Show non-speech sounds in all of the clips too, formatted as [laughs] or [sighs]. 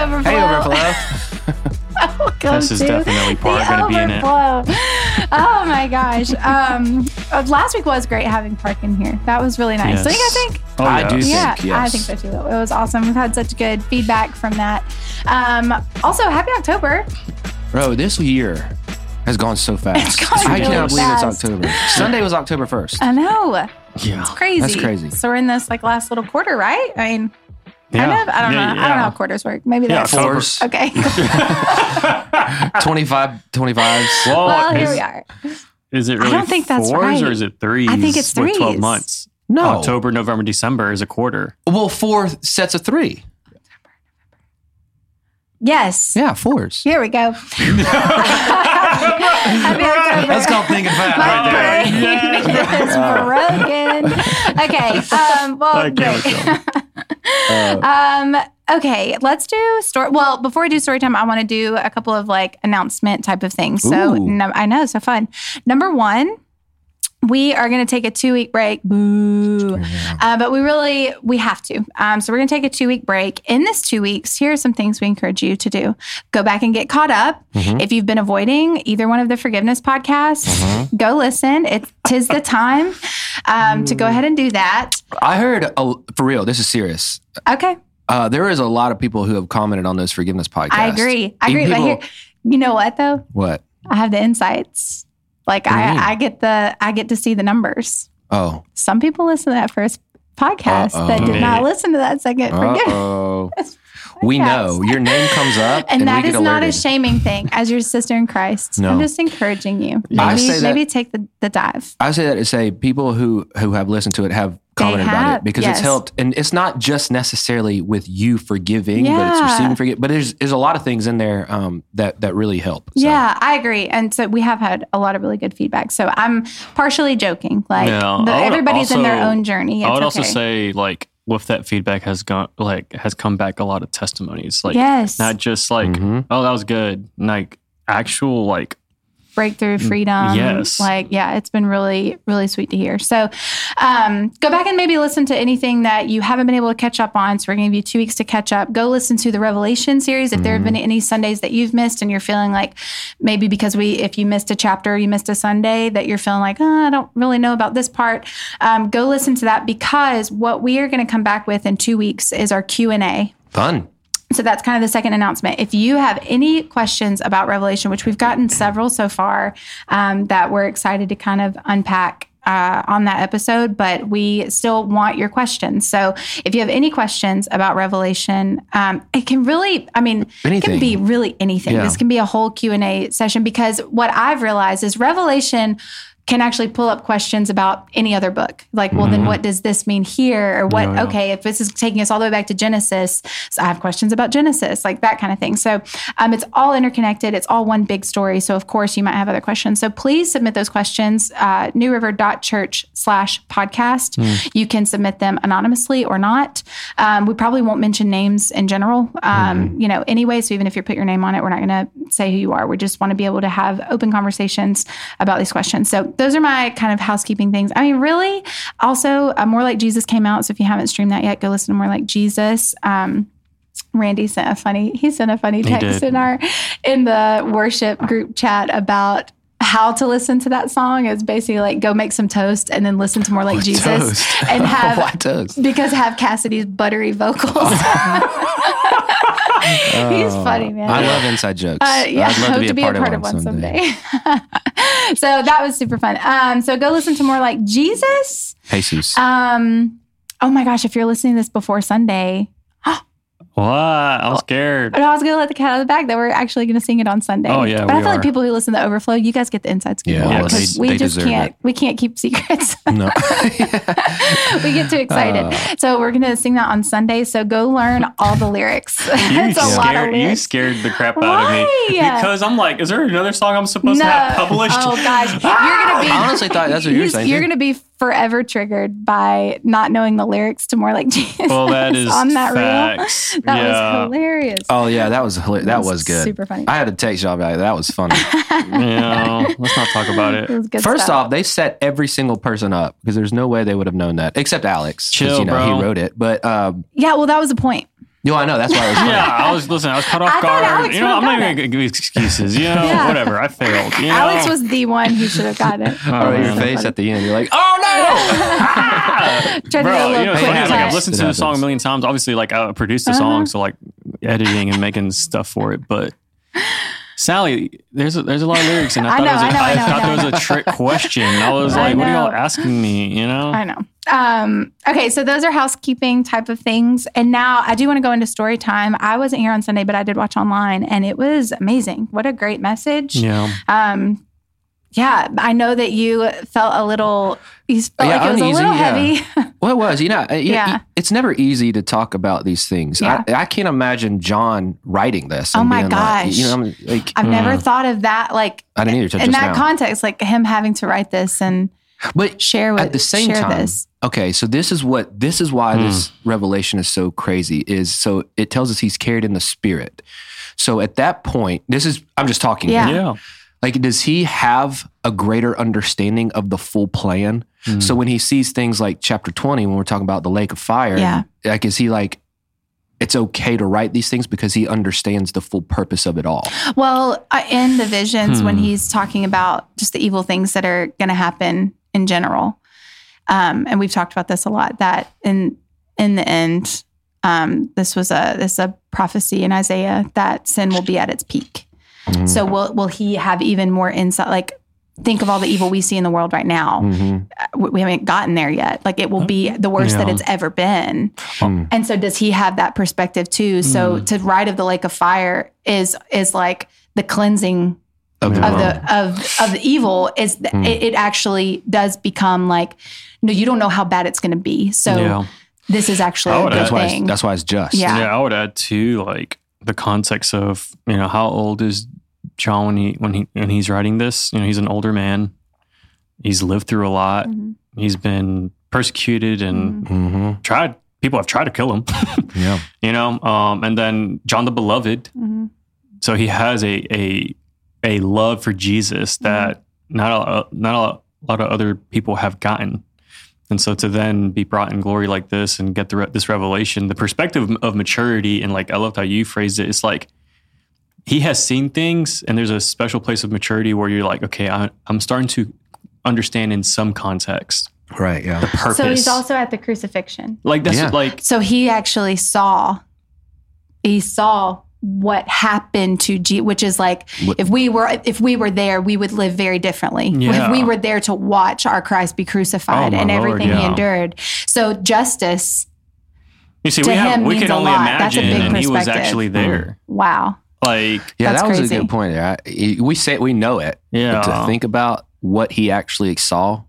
overflow. Hey, Overflow. Welcome [laughs] This is to definitely the Park gonna be in it. overflow. oh my gosh. Um, uh, last week was great having Park in here. That was really nice. Yes. Don't you guys think? Oh, I yeah. do think, yeah, yes. I think so too. It was awesome. We've had such good feedback from that. Um, also, happy October. Bro, this year has gone so fast. It's gone I really cannot believe it's October. Sunday was October 1st. I know. Yeah. It's crazy. That's crazy. So we're in this like last little quarter, right? I mean, Yeah. kind of. I don't Yeah, know. I don't know how quarters work. Maybe Yeah, that's October. Fours, okay. [laughs] 25, 25s. Well, well, here is, we are. is it I really don't think that's fours right. or is it threes? I think it's with 12 months. No. October, November, December is a quarter. Well, four sets of three. Yes. Yeah, fours. Here we go. [laughs] [laughs] Happy October. That's called thinking fast My right brain [laughs] is broken. Okay. Um, well, I can't great. um, okay. Let's do story. Well, before we do story time, I want to do a couple of like announcement type of things. So Ooh. no, I know, so fun. Number one. We are going to take a two week break. Boo. Uh, but we really, we have to. Um, so we're going to take a two week break. In this two weeks, here are some things we encourage you to do. Go back and get caught up. If you've been avoiding either one of the forgiveness podcasts, go listen. It's tis the time um, to go ahead and do that. I heard, a, for real, this is serious. Okay. Uh, there is a lot of people who have commented on those forgiveness podcasts. I agree. I agree. Even But here, you know what though? What? I have the insights. Like do you mean? I, I get the, I get to see the numbers. Oh. Some people listen to that first podcast that did not listen to that second forgiveness. [laughs] Uh-oh. we know. Your name comes up. [laughs] And, And, that we is get not a shaming thing as your sister in Christ. No. I'm just encouraging you. Maybe, that- maybe take the, the dive. I say that to say people who who have listened to it have They commented about it because yes. it's helped, and it's not just necessarily with you forgiving, but it's receiving forgive. But there's there's a lot of things in there um, that that really help. So, Yeah, I agree. And so we have had a lot of really good feedback. So I'm partially joking. Like Yeah, the- I would everybody's in their own journey. It's I would also okay. say like with that feedback has gone like has come back a lot of testimonies. Like yes, not just like Mhm. oh that was good. Like actual like breakthrough freedom. yes. Like, yeah, it's been really, really sweet to hear. So um, go back and maybe listen to anything that you haven't been able to catch up on. So we're going to give you two weeks to catch up. Go listen to the Revelation series. If there have been any Sundays that you've missed and you're feeling like maybe because we, if you missed a chapter, you missed a Sunday, that you're feeling like, oh, I don't really know about this part. Um, go listen to that because what we are going to come back with in two weeks is our Q&A. fun. So that's kind of the second announcement. If you have any questions about Revelation, which we've gotten several so far um, that we're excited to kind of unpack uh, on that episode, but we still want your questions. So if you have any questions about Revelation, um, it can really, I mean, it can be really anything. Yeah. This can be a whole Q and A session because what I've realized is Revelation can actually pull up questions about any other book. Like, well, then what does this mean here? Or what, Yeah, yeah. okay, if this is taking us all the way back to Genesis, so I have questions about Genesis, like that kind of thing. So um, it's all interconnected. It's all one big story. So of course you might have other questions. So please submit those questions, uh, newriver.church slash podcast. You can submit them anonymously or not. Um, we probably won't mention names in general, um, you know, anyway. So even if you put your name on it, we're not going to say who you are. We just want to be able to have open conversations about these questions. So those are my kind of housekeeping things. I mean, really, also, uh, More Like Jesus came out. So if you haven't streamed that yet, go listen to More Like Jesus. Um, Randy sent a funny, he sent a funny text in our, in the worship group chat about how to listen to that song. is basically like go make some toast and then listen to More Like Jesus Toast. and [laughs] have Why toast? because have Cassidy's buttery vocals. [laughs] He's funny, man. I love inside jokes. Uh, yeah, I'd love hope to be a part, of, one someday. [laughs] so that was super fun. Um, so go listen to more like Jesus. Jesus. Um, oh my gosh, if you're listening to this before Sunday, what? I'm scared. but I was gonna let the cat out of the bag that we're actually gonna sing it on Sunday. Oh, yeah, but I feel are. like people who listen to Overflow, you guys get the inside scoop. Yeah, more, well, because they- we they just deserve can't it. we can't keep secrets. [laughs] no. [laughs] we get too excited. Uh. so we're gonna sing that on Sunday. So go learn all the lyrics. [laughs] You it's a lot of scared, you scared the crap out of me because I'm like, is there another song I'm supposed to have published? Oh gosh, you're gonna be. I honestly thought that's what you were You're, saying. you're gonna be forever triggered by not knowing the lyrics to more like Jesus. well, that is [laughs] on that facts. reel. [laughs] That yeah. was hilarious. Oh yeah, that was hilarious. That was was good. super funny. I had to text y'all about it. That was funny. [laughs] yeah. Let's not talk about It it. was good First stuff. off, they set every single person up because there's no way they would have known that except Alex. Chill, you know bro. he wrote it. But um, yeah, well, that was the point. No, I know. That's why I was. Yeah, I was listen. I was cut off I thought guard. Alex you know, would've I'm not got even gonna give excuses. You know, Yeah. whatever. I failed. You know? Alex was the one who should have got it. [laughs] Oh, Oh, your man. face at the end. You're like, oh [laughs] Tried to do a Bro, little you know, it's quick funny, like I've cut. listened It to the song a happens. million times. Obviously, like I produced the Uh-huh. song, so like editing and making stuff for it. But Sally, there's a, there's a lot of lyrics, and I I thought know, it was a, I know, I I know, thought I there was a trick question. I was [laughs] I like, what are y'all asking me? You know? I know. Um, okay, so those are housekeeping type of things. And now I do want to go into story time. I wasn't here on Sunday, but I did watch online and it was amazing. What a great message. Yeah. Um, yeah, I know that you felt a little, you felt Yeah, like it was uneasy, a little yeah. heavy. [laughs] Well, it was. You know, yeah. It's never easy to talk about these things. Yeah. I, I can't imagine John writing this. Oh my being like- gosh. you know, I'm like, I've never Mm. thought of that, like I didn't either. in that now. context, like him having to write this and but share with at the same share time, this. okay. So this is what this is why Hmm. this revelation is so crazy. Is so it tells us he's carried in the spirit. So at that point, this is I'm just talking. Yeah. Yeah. Like, does he have a greater understanding of the full plan? Mm. So when he sees things like chapter 20, when we're talking about the lake of fire, Yeah. like, is he like, it's okay to write these things because he understands the full purpose of it all? Well, uh, in the visions, when Hmm. he's talking about just the evil things that are going to happen in general, um, and we've talked about this a lot. That in in the end, um, this was a this a prophecy in Isaiah that sin will be at its peak. Mm-hmm. So will will he have even more insight? Like, think of all the evil we see in the world right now. Mhm. Uh, We haven't gotten there yet. Like, it will be the worst that it's ever been. Hmm. And so does he have that perspective too? So to write of the lake of fire is is like the cleansing Of the of the of of the evil is Hmm. it, it actually does become like no you don't know how bad it's going to be. So yeah. this is actually a good that's why, it's, that's why it's just. Yeah. Yeah, I would add too, like the context of you know how old is John when he when he when he's writing this? You know, he's an older man. He's lived through a lot. Mhm. He's been persecuted and hmm tried. People have tried to kill him. Yeah. [laughs] you know, um, and then John the Beloved. Mhm. So he has a a a love for Jesus mm-hmm. that not a, not a lot of other people have gotten. And so to then be brought in glory like this and get the re- this revelation, the perspective of maturity, and like I loved how you phrased it. It's like he has seen things, and there's a special place of maturity where you're like, okay, I, I'm starting to understand in some context Right. Yeah. The purpose. So he's also at the crucifixion. like that's Yeah. like So he actually saw he saw what happened to G, which is like What- if we were if we were there, we would live very differently. Yeah. If we were there to watch our Christ be crucified Oh, my and Lord, everything he endured. So justice, you see, to we have him we can only lot. That's a imagine, big and he was actually there. wow. Like Yeah, That's that was crazy. a good point. there. I- We say we know it, yeah, but to think about what he actually saw.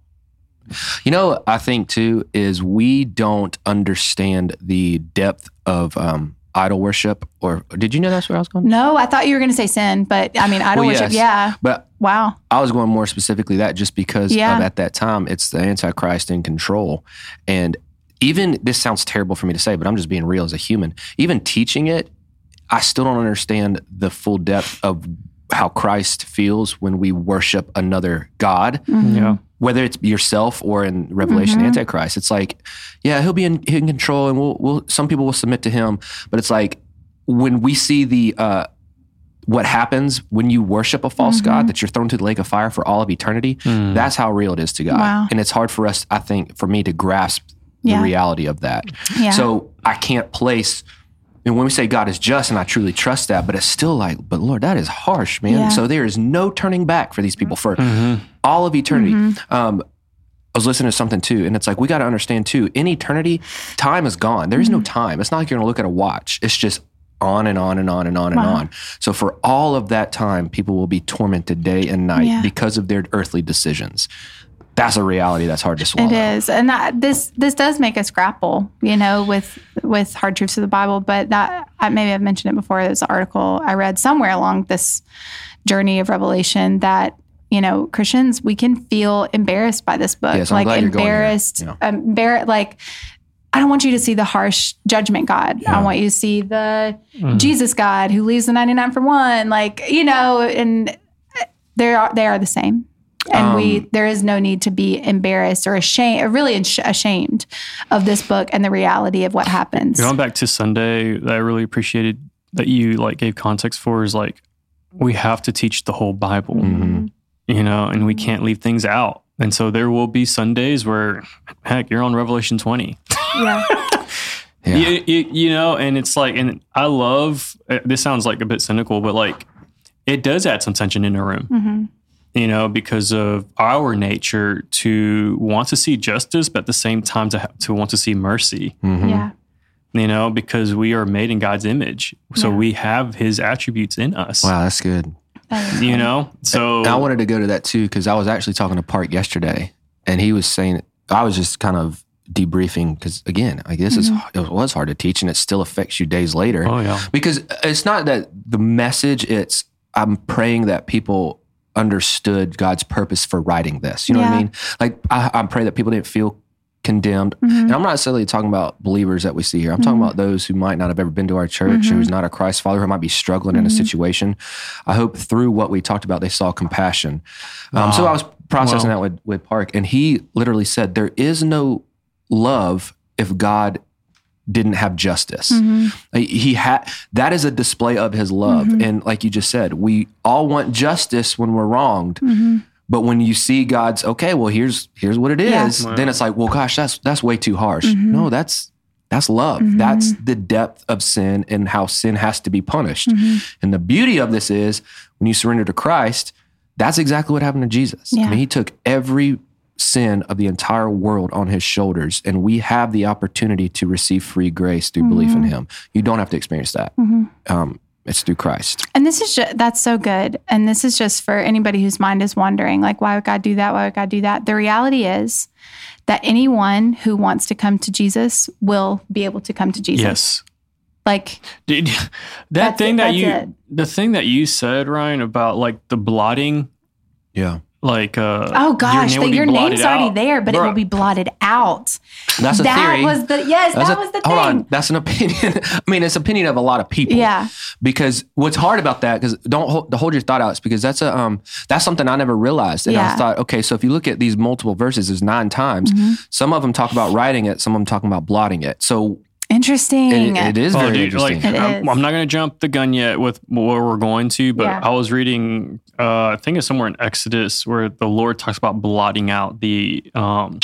You know, I think too is we don't understand the depth of um, idol worship. Or did you know that's where I was going? No, I thought you were going to say sin, but I mean, idol Well, worship. yes. Yeah. But Wow. I was going more specifically that just because Yeah. of at that time it's the Antichrist in control, and even this sounds terrible for me to say, but I'm just being real as a human. Even teaching it, I still don't understand the full depth of how Christ feels when we worship another God, Mhm. yeah. Whether it's yourself or in Revelation Mhm. Antichrist. It's like, yeah, he'll be in, in control, and we'll, we'll some people will submit to him, but it's like when we see the uh, what happens when you worship a false Mhm. god that you're thrown to the lake of fire for all of eternity. Mm. That's how real it is to God, Wow. and it's hard for us, I think, for me to grasp the reality of that. Yeah. So I can't place. And when we say God is just, and I truly trust that, but it's still like, but Lord, that is harsh, man. Yeah. So there is no turning back for these people for Mhm. all of eternity. Mhm. Um, I was listening to something too, and it's like we got to understand too. In eternity, time is gone. There is Mm-hmm. no time. It's not like you're going to look at a watch. It's just on and on and on and on and on. So for all of that time, people will be tormented day and night Yeah. because of their earthly decisions. That's a reality that's hard to swallow. It is, and that, this this does make us grapple, you know, with with hard truths of the Bible. But that I, maybe I've mentioned it before. There's an article I read somewhere along this journey of revelation that you know Christians we can feel embarrassed by this book, Yes, I'm like glad you're going here. embarrassed, Yeah. embarrassed, like. I don't want you to see the harsh judgment God. I want you to see the Mm. Jesus God who leaves the 99 for one. Like, you know, and they are they are the same. And we Um, there is no need to be embarrassed or ashamed, or really ashamed of this book and the reality of what happens. Going back to Sunday, that I really appreciated that you like gave context for is like we have to teach the whole Bible, Mhm. you know, and we can't leave things out. And so there will be Sundays where, heck, you're on Revelation 20. Yeah. [laughs] Yeah. You, you, you know, and it's like, and I love uh, this sounds like a bit cynical, but like it does add some tension in a room, hmm you know, because of our nature to want to see justice, but at the same time to, ha- to want to see mercy, Mhm. Yeah. you know, because we are made in God's image. So Yeah. we have his attributes in us, Wow, that's good. That is you good. know? So And I wanted to go to that too because I was actually talking to Park yesterday, and he was saying I was just kind of debriefing because again, like this is it was hard to teach, and it still affects you days later. oh, yeah. Because it's not that the message; it's I'm praying that people understood God's purpose for writing this. You know what I mean? Like I, I pray that people didn't feel condemned. Mhm. And I'm not necessarily talking about believers that we see here. I'm talking about those who might not have ever been to our church, Mhm. who's not a Christ follower, who might be struggling in a Mhm. situation. I hope through what we talked about, they saw compassion. Um, so I was processing that with, with Park, and he literally said, There is no love if God didn't have justice. Mhm. He had that is a display of his love. Mhm. And like you just said, we all want justice when we're wronged. Mhm. But when you see God's okay, well, here's here's what it is, Yeah. Wow. Then it's like, well, gosh, that's that's way too harsh. Mhm. No, that's that's love. Mhm. That's the depth of sin and how sin has to be punished. Mhm. And the beauty of this is when you surrender to Christ, that's exactly what happened to Jesus. Yeah. I mean, he took every sin of the entire world on his shoulders, and we have the opportunity to receive free grace through belief in Mhm. him. You don't have to experience that. Mhm. Um, it's through Christ. And this is just, that's so good. And this is just for anybody whose mind is wondering, like, why would God do that? Why would God do that? The reality is that anyone who wants to come to Jesus will be able to come to Jesus. Yes. Like, Did, that thing it, that you, it. the thing that you said, Ryan, about like the blotting, Yeah. Like, uh, oh gosh, name that your name's already out. there, but it will be blotted out. That's a that theory. was the yes, That's that a- was the hold thing. on. That's an opinion. [laughs] I mean, it's opinion of a lot of people. Yeah. Because what's hard about that, because don't hold, hold your thought, Alex, because that's a um that's something I never realized. And I Yeah. thought, okay, so if you look at these multiple verses, there's nine times. Mm-hmm. Some of them talk about writing it, some of them talking about blotting it. So Interesting. it, it is Oh, very dude, interesting. like It I'm, is. I'm not going to jump the gun yet with where we're going to, but Yeah. I was reading, uh, I think it's somewhere in Exodus where the Lord talks about blotting out the, um,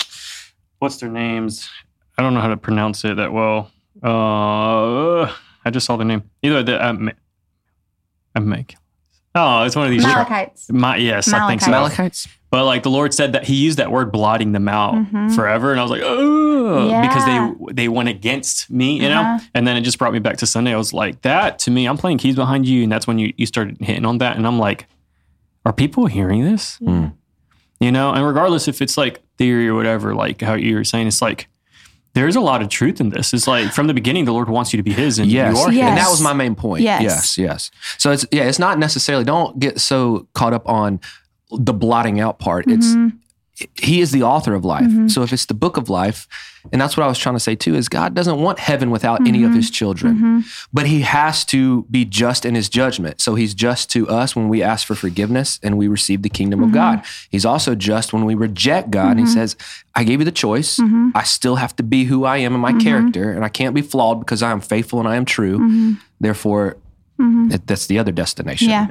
what's their names? I don't know how to pronounce it that well. Uh, I just saw the name. Either the, um, Amek. Oh, it's one of these. tri- Malachites. My, yes, I think so. Malachites. But like the Lord said that He used that word blotting them out Mhm. forever, and I was like, oh, Yeah. because they they went against me, you know. Uh-huh. And then it just brought me back to Sunday. I was like, that to me, I'm playing keys behind you, and that's when you you started hitting on that, and I'm like, are people hearing this? Mm. You know, and regardless if it's like theory or whatever, like how you were saying, it's like there's a lot of truth in this. It's like from the beginning, the Lord wants you to be His, and Yes. you are Yes. And that was my main point. Yes. Yes. Yes. So it's yeah, it's not necessarily don't get so caught up on the blotting out part. It's Mhm. He is the author of life. Mhm. So if it's the book of life, and that's what I was trying to say too, is God doesn't want heaven without any of Mhm. his children. Mhm. But he has to be just in his judgment. So he's just to us when we ask for forgiveness and we receive the kingdom of Mhm. God. He's also just when we reject God and he Mhm. says, I gave you the choice. I still have to be who I am in my character, and I can't be flawed because I am faithful and I am true. Therefore, that- that's the other destination. Yeah.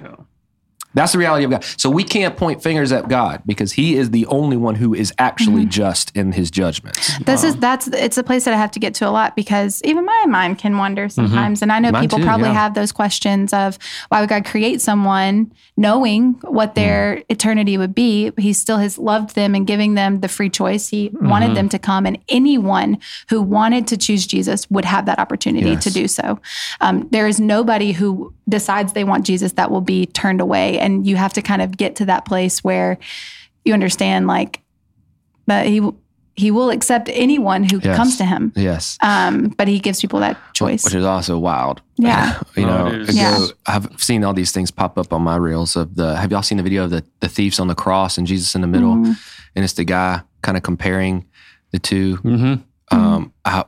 That's the reality of God. So we can't point fingers at God because He is the only one who is actually Mm-hmm. just in His judgments. This is that's it's a place that I have to get to a lot because even my mind can wander sometimes, and I know Mine people too, probably yeah. have those questions of why would God create someone knowing what their eternity would be? He still has loved them and giving them the free choice. He wanted them to come, and anyone who wanted to choose Jesus would have that opportunity Yes. to do so. Um, there is nobody who decides they want Jesus that will be turned away, and you have to kind of get to that place where you understand like that he he will accept anyone who Yes. comes to him. Yes. Um, but he gives people that choice. Which is also wild. [laughs] Yeah. you Oh, know, it is. ago, Yeah. I've seen all these things pop up on my reels of the, have y'all seen the video of the, the thieves on the cross and Jesus in the middle? Mhm. And it's the guy kind of comparing the two. Mm-hmm. Um, I,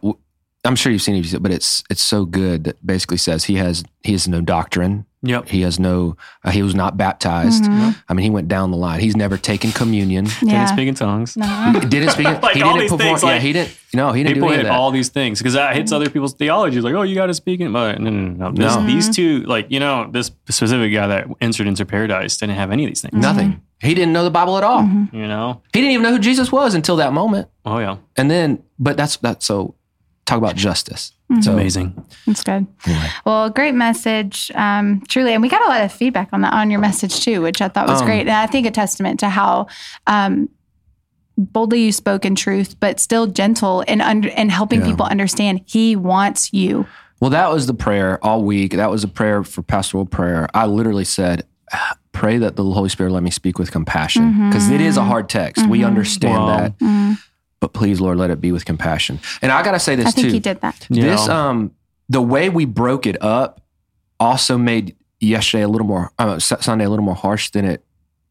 am sure you've seen it, but it's, it's so good that basically says he has, he has no doctrine Yep. He has no. Uh, he was not baptized. Mhm. I mean, he went down the line. He's never taken communion. Yeah. Didn't speak in tongues. No. Didn't speak. [laughs] Like he all didn't these perform. things, yeah, like, he didn't. No, he didn't People do any hit of that. all these things because that hits other people's theology. Like, oh, you got to speak in, but no, no, no, no. This, No. These two, like, you know, this specific guy that entered into paradise didn't have any of these things. Nothing. He didn't know the Bible at all. You know? He didn't even know who Jesus was until that moment. Oh yeah, And then, but that's that's so. Talk about justice. it's So, amazing. That's good. Anyway. Well, great message, um, truly, and we got a lot of feedback on that on your message too, which I thought was Um, great, and I think a testament to how um, boldly you spoke in truth, but still gentle and under and helping Yeah. people understand He wants you. Well, that was the prayer all week. That was a prayer for pastoral prayer. I literally said, "Pray that the Holy Spirit let me speak with compassion," because is a hard text. We understand Wow. that, but please, Lord, let it be with compassion. And I got to say this I think too. He did that. You This know? um the way we broke it up also made yesterday a little more uh, Sunday a little more harsh than it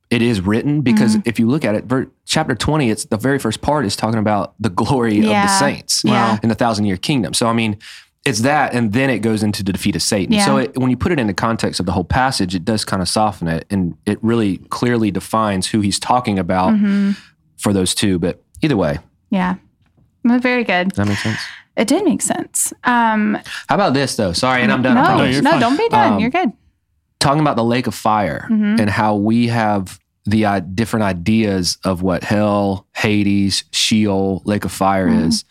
it is written because Mm-hmm. if you look at it ver- chapter 20 it's the very first part is talking about the glory of the saints Yeah. in the thousand year kingdom so i mean it's that and then it goes into the defeat of satan Yeah. so it, when you put it in the context of the whole passage it does kind of soften it and it really clearly defines who he's talking about Mm-hmm. for those two but either way Yeah, very good. does that make sense It did make sense. Um, how about this though sorry and i'm done no, you're no, don't be done. Um, You're good. talking about the lake of fire Mhm. and how we have the uh, different ideas of what hell, Hades, Sheol, lake of fire Mhm. is.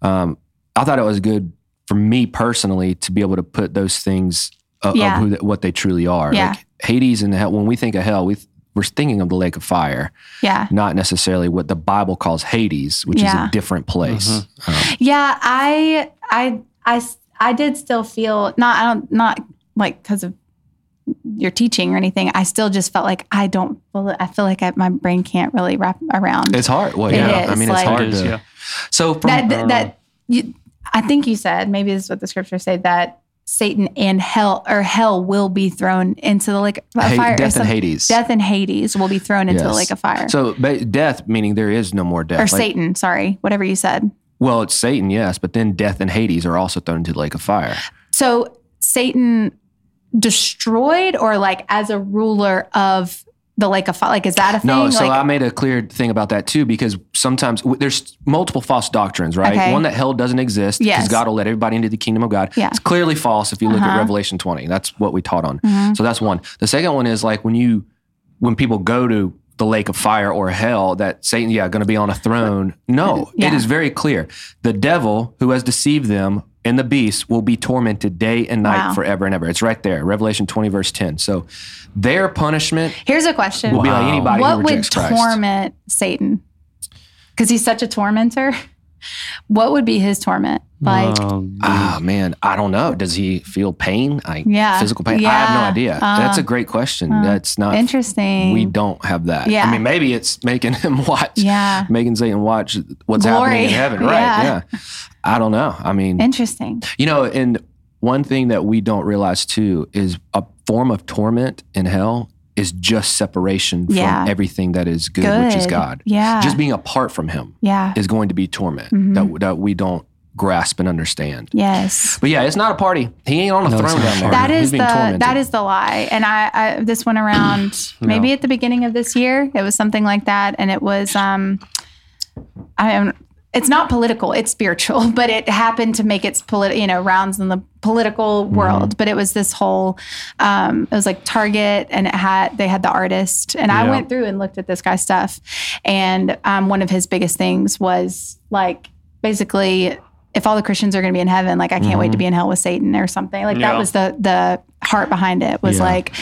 Um, I thought it was good for me personally to be able to put those things of, Yeah. of who, what they truly are. Yeah. Like Hades and the hell. When we think of hell, we we're thinking of the lake of fire, Yeah. not necessarily what the Bible calls Hades, which is a different place. Um, Yeah, I, I, I, I did still feel not, I don't, not like because of your teaching or anything. I still just felt like I don't, feel- I feel like I, my brain can't really wrap around it's hard. Well, It yeah. I mean, it's like- hard It is, to. yeah. So from that. I That, that you, I think you said maybe this is what the scriptures say that Satan and hell or hell will be thrown into the lake of fire. death and Hades. Death and Hades will be thrown into the Yes. lake of fire. So death meaning there is no more death. or Like- Satan, sorry, whatever you said. Well, it's Satan, yes, but then death and Hades are also thrown into the lake of fire. So Satan destroyed or like as a ruler of the lake of? Like, is that a thing? No, so like, I made a clear thing about that too because sometimes w- there's multiple false doctrines, right? Okay. One that hell doesn't exist because Yes. God will let everybody into the kingdom of God. Yeah. It's clearly false if you look at Uh-huh. Revelation 20. That's what we taught on. Mhm. So that's one. The second one is like when you when people go to the lake of fire or hell that Satan, yeah, going to be on a throne. No, it Yeah. is very clear. The devil who has deceived them and the beast will be tormented day and night Wow. forever and ever. It's right there, Revelation 20, verse 10. So their punishment Here's a question. will be like anybody what who would rejects Christ. torment Satan? Because he's such a tormentor. [laughs] What would be his torment? Like, Um, Ah man, I don't know. Does he feel pain? I Yeah. physical pain. I have no idea. Uh, That's a great question. That's not interesting. We don't have that. Yeah. I mean, maybe it's making [laughs] him watch. Yeah. Making Satan watch what's Glory. happening in heaven. [laughs] Right. Yeah. Yeah. I don't know. I mean, Interesting. you know, and one thing that we don't realize too is a form of torment in hell is just separation from Yeah. everything that is good, Good. which is God. Yeah. Just being apart from Him yeah. is going to be torment Mhm. that that we don't grasp and understand. Yes. But yeah, it's not a party. He ain't on a No, throne not down there. party. That He's is the tormented. that is the lie, and I, I this went around [clears throat] maybe at the beginning of this year. It was something like that, and it was um, I am. It's not political; it's spiritual, [laughs] but it happened to make its polit- you know rounds in the political Mm-hmm. world. But it was this whole, um, it was like Target, and it had they had the artist, and I went through and looked at this guy's stuff, and um, one of his biggest things was like basically. If all the Christians are going to be in heaven, like I can't wait to be in hell with Satan or something. Like that was the the heart behind it was Yeah. like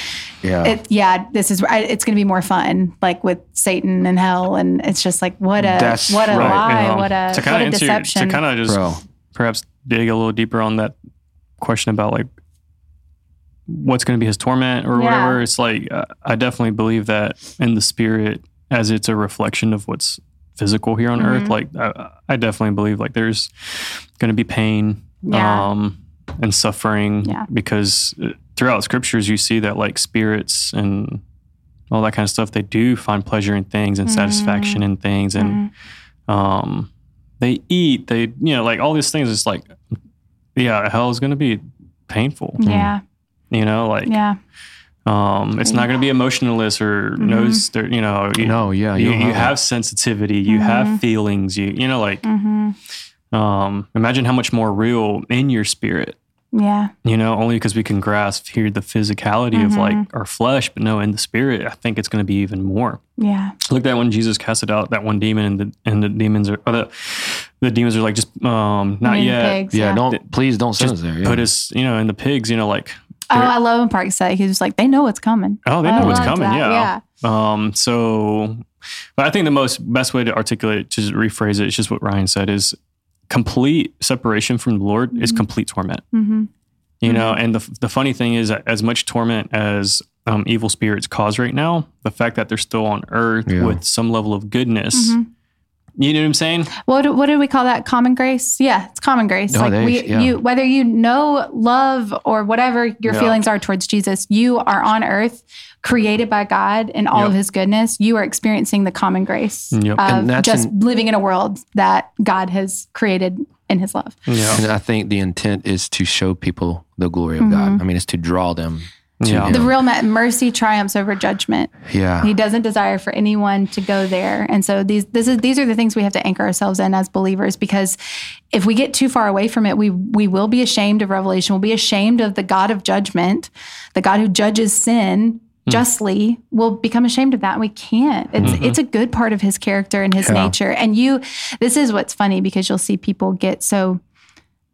yeah. it, yeah this is I- it's going to be more fun like with satan and hell and it's just like what a That's what a right, lie you know, what a to kind a of answer, deception to kind of just Bro. perhaps dig a little deeper on that question about like what's going to be his torment or Yeah. whatever. It's like uh, I definitely believe that in the spirit, as it's a reflection of what's physical here on earth. Mhm. Like I, I definitely believe like there's going to be pain, Yeah. um, and suffering Yeah. because uh, throughout scriptures you see that like spirits and all that kind of stuff they do find pleasure in things and Mhm. satisfaction in things and Mhm. um, they eat, they, you know, like all these things. It's like, yeah, hell is going to be painful. yeah You know, like Yeah. Um, it's not going to be emotionless or Mm-hmm. knows there. You know, you, No, yeah, you, you have have that. sensitivity, you Mm-hmm. have feelings. You you know, like um, imagine how much more real in your spirit. Yeah. You know, only because we can grasp here the physicality of Mm-hmm. like our flesh, but no, in the spirit, I think it's going to be even more. Yeah. Look at when Jesus casted out that one demon, and the and the demons are or the the demons are like just um not Mean yet. pigs, Yeah, don't please don't send us there. Yeah. Put us, you know, in the pigs. You know, like Oh, I love when Park said he was like, they know what's coming. Oh, they I know what's coming. that. Yeah. Um. So, but I think the most best way to articulate it, to rephrase it, is just what Ryan said: is complete separation from the Lord is complete torment. Mm-hmm. You know, and the the funny thing is, as much torment as um, evil spirits cause right now, the fact that they're still on Earth Yeah. with some level of goodness. Mm-hmm. You know what I'm saying? What do- what did we call that? Common grace? Yeah, it's common grace. Oh, like there we, yeah. you, whether you know love or whatever your Yeah. feelings are towards Jesus, you are on earth, created by God and all of His goodness. You are experiencing the common grace Yep. of And that's just in- living in a world that God has created in His love. Yeah. And I think the intent is to show people the glory of mm-hmm. God. I mean, it's to draw them to Yeah. The real me- mercy triumphs over judgment. yeah. He doesn't desire for anyone to go there. And so these this is these are the things we have to anchor ourselves in as believers because if we get too far away from it, we we will be ashamed of revelation. We'll be ashamed of the God of judgment, the God who judges sin mm. justly. We'll become ashamed of that. And we can't. It's mm-hmm. it's a good part of his character and his Yeah. nature. And you this is what's funny because you'll see people get so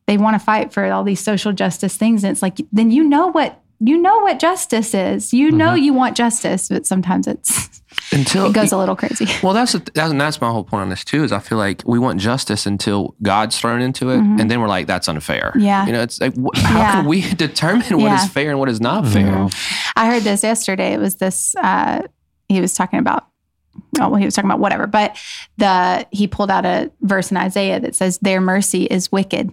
they want to fight for all these social justice things. And it's like, then you know what you know what justice is. You know you want justice, but sometimes it's Until it goes a little crazy. [laughs] Well, that's, the, that's and that's my whole point on this too. Is I feel like we want justice until God's thrown into it, and then we're like, that's unfair. Mm-hmm. Yeah. you know, it's like wh- how Yeah. can we [laughs] determine what is Yeah. fair and what is not fair? I heard this yesterday. It was this. Uh, he was talking about. Oh, well, he was talking about whatever, but the he pulled out a verse in Isaiah that says, "Their mercy is wicked."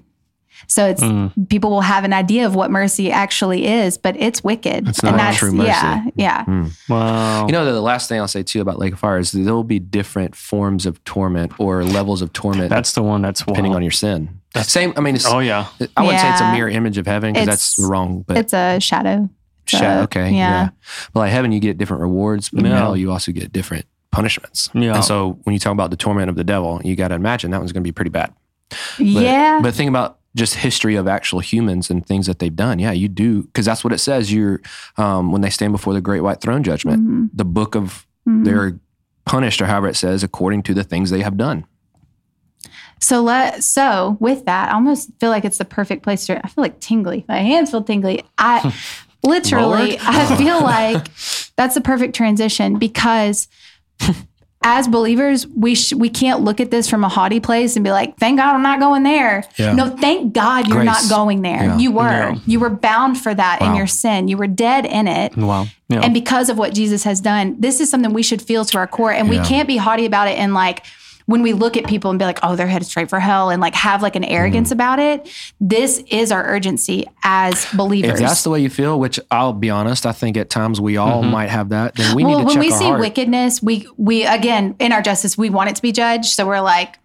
So it's Mm. people will have an idea of what mercy actually is, but it's wicked. It's not true mercy. Yeah, yeah. Wow. You know, the last thing I'll say too about Lake of Fire is there will be different forms of torment or levels of torment that's the one that's depending wild. on your sin. Same. I mean, it's, Oh yeah. I wouldn't say it's a mirror image of heaven because that's wrong. But It's a shadow. It's Sha- a- okay, yeah. yeah. But like heaven, you get different rewards, but in Yeah. hell, you also get different punishments. Yeah. And so when you talk about the torment of the devil, you got to imagine that one's going to be pretty bad. But, yeah. But think about just history of actual humans and things that they've done. Yeah, you do because that's what it says. You're um, when they stand before the great white throne judgment, Mhm. the book of Mhm. they're punished or however it says according to the things they have done. So let so with that, I almost feel like it's the perfect place to. I feel like tingly. My hands feel tingly. I [laughs] literally, Lord. I feel like that's the perfect transition because [laughs] as believers, we sh- we can't look at this from a haughty place and be like, "Thank God I'm not going there." Yeah. No, thank God you're Grace. not going there. Yeah. You were. Yeah. You were bound for that in your sin. You were dead in it. Wow. Yeah. And because of what Jesus has done, this is something we should feel to our core. And we can't be haughty about it and like when we look at people and be like, oh, they're headed straight for hell and like have like an arrogance Mm-hmm. about it. This is our urgency as believers. If that's the way you feel, which I'll be honest, I think at times we all might have that. Then we well, need to when check we see heart. wickedness, we we again in our justice, we want it to be judged. So we're like,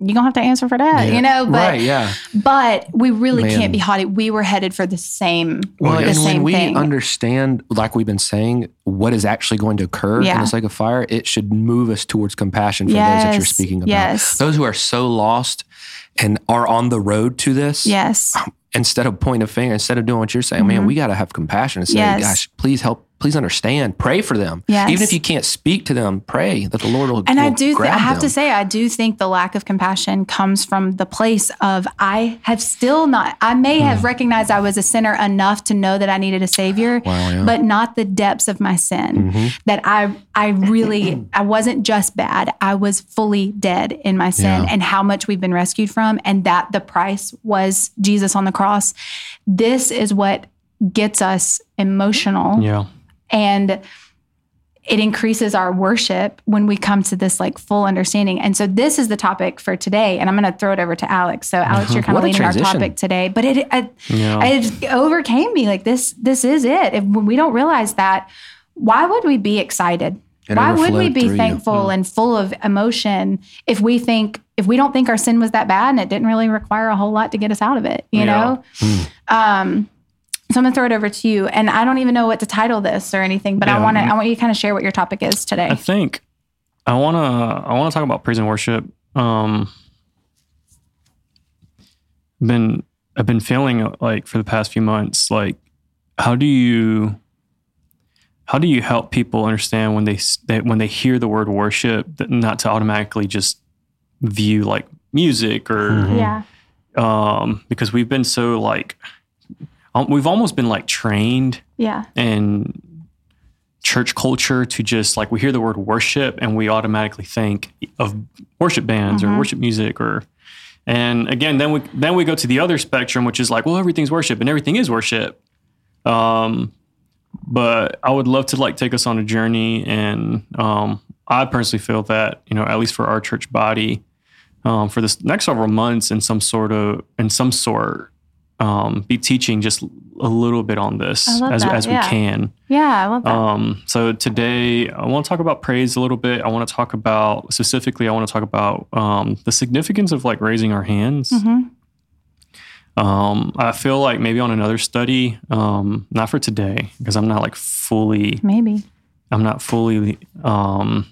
you're gonna have to answer for that, you know? But right? Yeah. but we really Man. can't be haughty. We were headed for the same Well, the and same when we thing. understand, like we've been saying, what is actually going to occur in Yeah. this lake of fire, it should move us towards compassion for those that you're speaking about. yes. Those who are so lost and are on the road to this, yes. instead of pointing a finger, instead of doing what you're saying, man, we got to have compassion and say, Mm-hmm. Yes. gosh, please help, please understand, pray for them. Yes. Even if you can't speak to them, pray that the Lord will. And I do, th- I have to say, I do think the lack of compassion comes from the place of I have still not, I may have recognized I was a sinner enough to know that I needed a savior, Wow, yeah. but not the depths of my sin. That I, I really, I wasn't just bad, I was fully dead in my sin Yeah. and how much we've been rescued from, and that the price was Jesus on the cross. This is what gets us emotional yeah. and it increases our worship when we come to this like full understanding. And so this is the topic for today. And I'm going to throw it over to Alex. So Alex, [laughs] you're kind of a leading our topic today, but it, it, Yeah. it overcame me. Like this, this is it. If we don't realize that, why would we be excited? It why would we be through you. thankful hmm. and full of emotion if we think if we don't think our sin was that bad and it didn't really require a whole lot to get us out of it, you Yeah. know? Um, So I'm gonna throw it over to you, and I don't even know what to title this or anything, but I want to I want you to kind of share what your topic is today. I think I wanna I wanna talk about praise and worship. Um, been I've been feeling like for the past few months, like how do you how do you help people understand when they, they when they hear the word worship that not to automatically just view like music or Mhm. Yeah, um because we've been so like um, we've almost been like trained yeah, and church culture to just like we hear the word worship and we automatically think of worship bands Mhm. or worship music or and again then we then we go to the other spectrum which is like well everything's worship and everything is worship um but I would love to like take us on a journey and um I personally feel that you know at least for our church body um, for this next several months in some sort of in some sort um, be teaching just a little bit on this as, that, as we yeah. can. yeah. I love that. Um, so today I want to talk about praise a little bit. I want to talk about specifically. I want to talk about um, the significance of like raising our hands. Mhm. Um, I feel like maybe on another study, um, not for today because I'm not like fully. Maybe. I'm not fully um,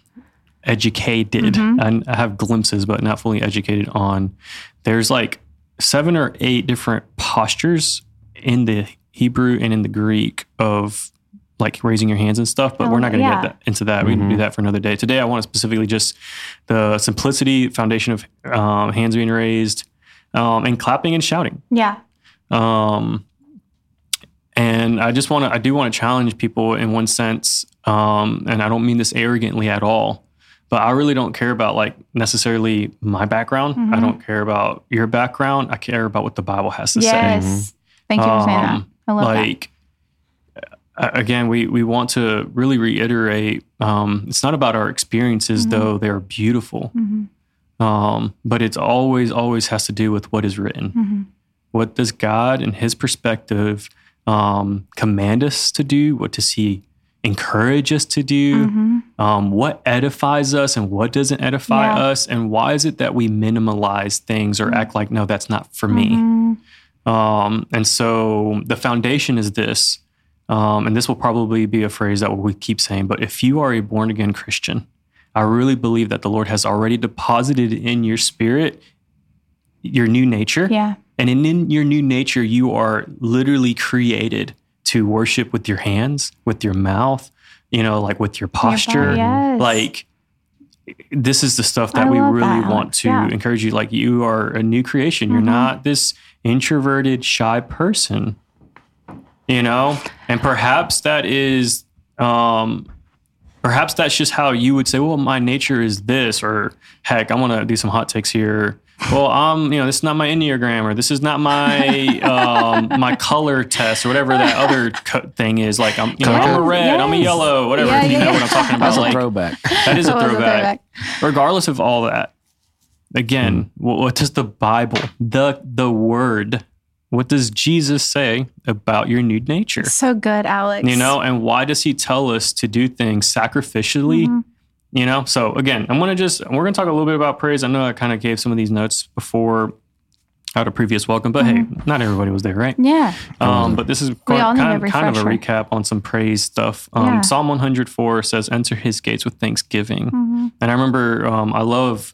educated. Mhm. I, I have glimpses, but not fully educated on. There's like seven or eight different postures in the Hebrew and in the Greek of like raising your hands and stuff, but Oh, we're not going to yeah. get that, into that. We can do that for another day. Today, I want to specifically just the simplicity foundation of um, hands being raised um, and clapping and shouting. Yeah. Um, and I just want to, I do want to challenge people in one sense. Um, and I don't mean this arrogantly at all, but I really don't care about like necessarily my background. I Mhm. don't care about your background. I care about what the Bible has to say. Yes. Thank you for saying that. Um, I love like, uh, again, we, we want to really reiterate, um, it's not about our experiences, Mhm. though they're beautiful. that. hmm Um, but it's always, always has to do with what is written hmm what does God and His perspective um, command us to do? What does He encourage us to do? Um, what edifies us and what doesn't edify Yeah. us? And why is it that we minimalize things or act like, no, that's not for me? Mhm. Um, and so the foundation is this, um, and this will probably be a phrase that we keep saying, but if you are a born again Christian, I really believe that the Lord has already deposited in your spirit your new nature. Yeah. And in, in your new nature, you are literally created to worship with your hands, with your mouth, you know, like with your posture. yes. Like, this is the stuff that I we really that, want to Yeah. encourage you. Like, you are a new creation. You're Mhm. not this introverted, shy person, you know? And perhaps that is, um, perhaps that's just how you would say, well, my nature is this, or heck, I'm going to do some hot takes here. Well, um, you know, this is not my enneagram, or this is not my [laughs] um, my color test, or whatever that other co- thing is. Like, I'm, you know, I'm a Okay. red, I'm a yellow, whatever. Yeah, you yeah, know yeah. what I'm talking about? That's a throwback. that is a [laughs] That was a throwback. Regardless of all that, again, what, what does the Bible, the the Word, what does Jesus say about your new nature? So good, Alex. You know, and why does He tell us to do things sacrificially? Mhm. You know, so again, I'm gonna just we're gonna talk a little bit about praise. I know I kind of gave some of these notes before out a previous welcome, but hey, not everybody was there, right? Yeah. Um, but this is Mm-hmm. Kind, need a kind, kind of a recap on some praise stuff. Um, Yeah. Psalm 104 says, "Enter His gates with thanksgiving." Mhm. And I remember, um, I love,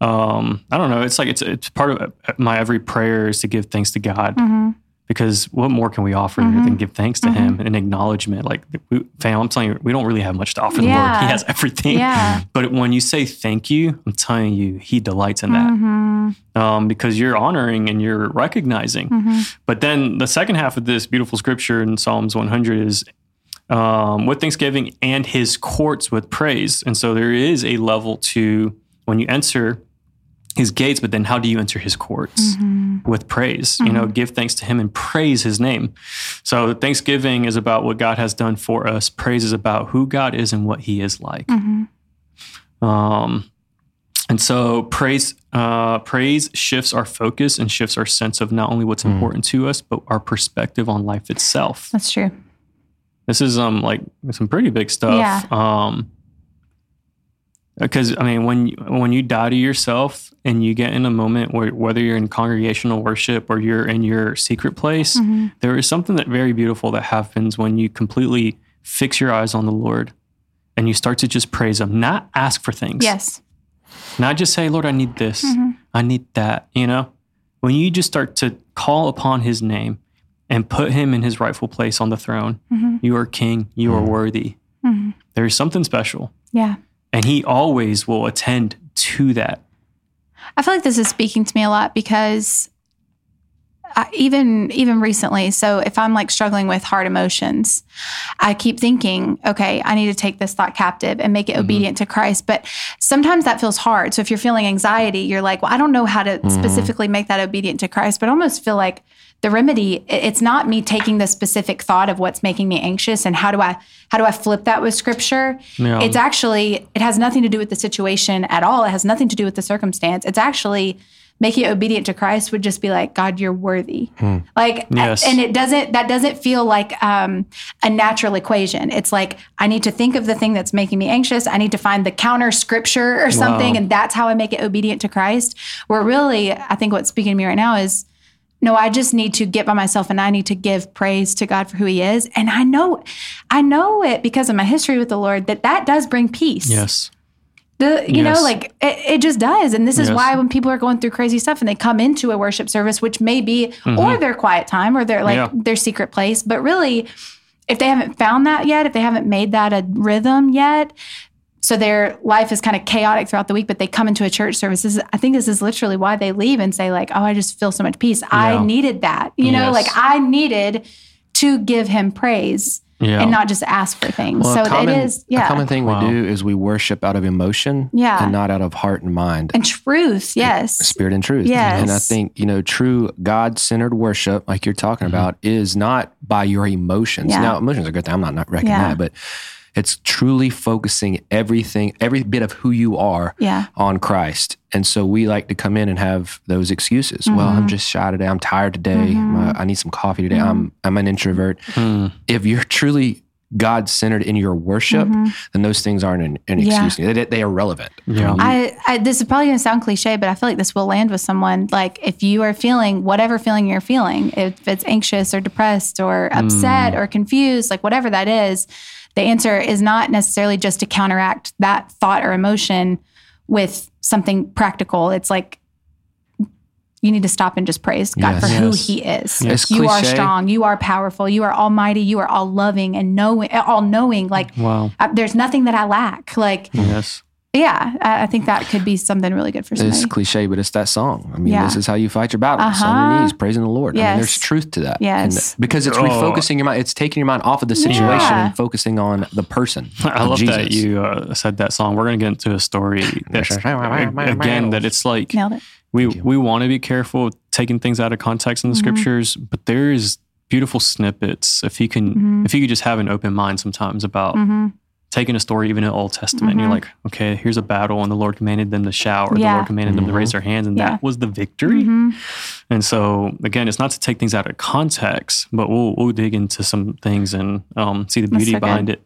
um, I don't know, it's like it's it's part of my every prayer is to give thanks to God Mhm. Because what more can we offer Mhm. than give thanks to Him and acknowledgement? Like, we, fam, I'm telling you, we don't really have much to offer the Lord. He has everything. Yeah. But when you say thank you, I'm telling you, He delights in that Mhm. um, because you're honoring and you're recognizing. Mhm. But then the second half of this beautiful scripture in Psalms 100 is um, with thanksgiving and his courts with praise. And so there is a level to when you enter his gates, but then how do you enter his courts? Mhm. With praise, you know, give thanks to him and praise his name. So, Thanksgiving is about what God has done for us. Praise is about who God is and what he is like. Mhm. Um, and so praise, uh, praise shifts our focus and shifts our sense of not only what's Mm. important to us, but our perspective on life itself. That's true. This is um like some pretty big stuff. Yeah. Um, because I mean, when when you die to yourself and you get in a moment where whether you're in congregational worship or you're in your secret place, Mm-hmm. there is something that very beautiful that happens when you completely fix your eyes on the Lord and you start to just praise Him, not ask for things, Yes. not just say, "Lord, I need this, Mm-hmm. I need that." You know, when you just start to call upon His name and put Him in His rightful place on the throne, Mm-hmm. you are King, you are worthy. There is something special Yeah. And he always will attend to that. I feel like this is speaking to me a lot because I, even even recently, so if I'm like struggling with hard emotions, I keep thinking, okay, I need to take this thought captive and make it mm-hmm. obedient to Christ. But sometimes that feels hard. So if you're feeling anxiety, you're like, well, I don't know how to mm-hmm. specifically make that obedient to Christ, but I almost feel like the remedy it's not me taking the specific thought of what's making me anxious and how do I how do I flip that with scripture? Yeah. It's actually it has nothing to do with the situation at all. It has nothing to do with the circumstance. It's actually making it obedient to Christ would just be like, God, you're worthy. Like, Yes. and it doesn't, that doesn't feel like um, a natural equation. It's like, I need to think of the thing that's making me anxious. I need to find the counter scripture or something. Wow. And that's how I make it obedient to Christ. Where really, I think what's speaking to me right now is, no, I just need to get by myself and I need to give praise to God for who he is. And I know, I know it because of my history with the Lord that that does bring peace. Yes. The, you know, like it, it just does. And this is Yes. why when people are going through crazy stuff and they come into a worship service, which may be or their quiet time or their like Mm-hmm. Yeah. their secret place, but really, if they haven't found that yet, if they haven't made that a rhythm yet, so their life is kind of chaotic throughout the week, but they come into a church service. This is, I think this is literally why they leave and say like, "Oh, I just feel so much peace. I needed that." You know, like I needed to give him praise Yeah. and not just ask for things. Well, so common, it is, yeah, a common thing Wow. we do is we worship out of emotion Yeah. and not out of heart and mind. and truth. Yes, spirit and truth. Yes. And I think, you know, true God centered worship, like you're talking Mm-hmm. about, is not by your emotions. Yeah. Now, emotions are a good thing. I'm not, not wrecking Yeah. that, but it's truly focusing everything, every bit of who you are yeah, on Christ. And so we like to come in and have those excuses. Well, Mm-hmm. I'm just shy today. I'm tired today. My- I need some coffee today. I'm I'm an introvert. Mm. If you're truly God centered in your worship, then those things aren't an, an Mm-hmm. Yeah. excuse. They, they are relevant. Yeah. I, I this is probably going to sound cliche, but I feel like this will land with someone. Like if you are feeling whatever feeling you're feeling, if it's anxious or depressed or upset or confused, like whatever that is, the answer is not necessarily just to counteract that thought or emotion with something practical. It's like you need to stop and just praise God Yes. for who He is. It's You are strong. You are powerful. You are almighty. You are all loving and knowing, all knowing. Like Wow. uh, there's nothing that I lack. Like Yes. Yeah, I, I think that could be something really good for somebody. It's cliche, but it's that song. I mean, Yeah. this is how you fight your battles on Uh-huh. your knees, praising the Lord. I mean, there's truth to that. Yes. And because it's Oh. refocusing your mind. It's taking your mind off of the situation Yeah. and focusing on the person. [laughs] I of love Jesus. that you uh, said that song. We're going to get into a story [laughs] again, that it's like it. we, we want to be careful taking things out of context in the Mm-hmm. scriptures, but there is beautiful snippets. If you can, Mm-hmm. if you could just have an open mind sometimes about taking a story, even in the Old Testament, and you're like, okay, here's a battle, and the Lord commanded them to shout, or the Mm-hmm. Lord commanded them to raise their hands, and Yeah. that was the victory. Mm-hmm. And so, again, it's not to take things out of context, but we'll we'll dig into some things and um, see the beauty so good. behind it.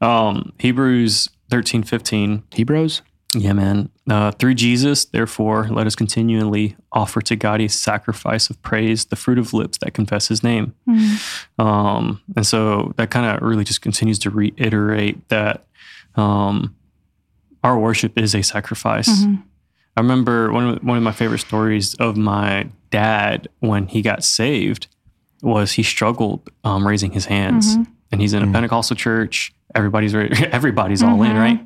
Um, Hebrews thirteen fifteen. Hebrews. Yeah, man. Uh, through Jesus, therefore, let us continually offer to God a sacrifice of praise, the fruit of lips that confess His name. Um, and so that kind of really just continues to reiterate that um, our worship is a sacrifice. I remember one of, one of my favorite stories of my dad when he got saved was he struggled um, raising his hands, and he's in a Pentecostal church. Everybody's re- [laughs] everybody's all in, right?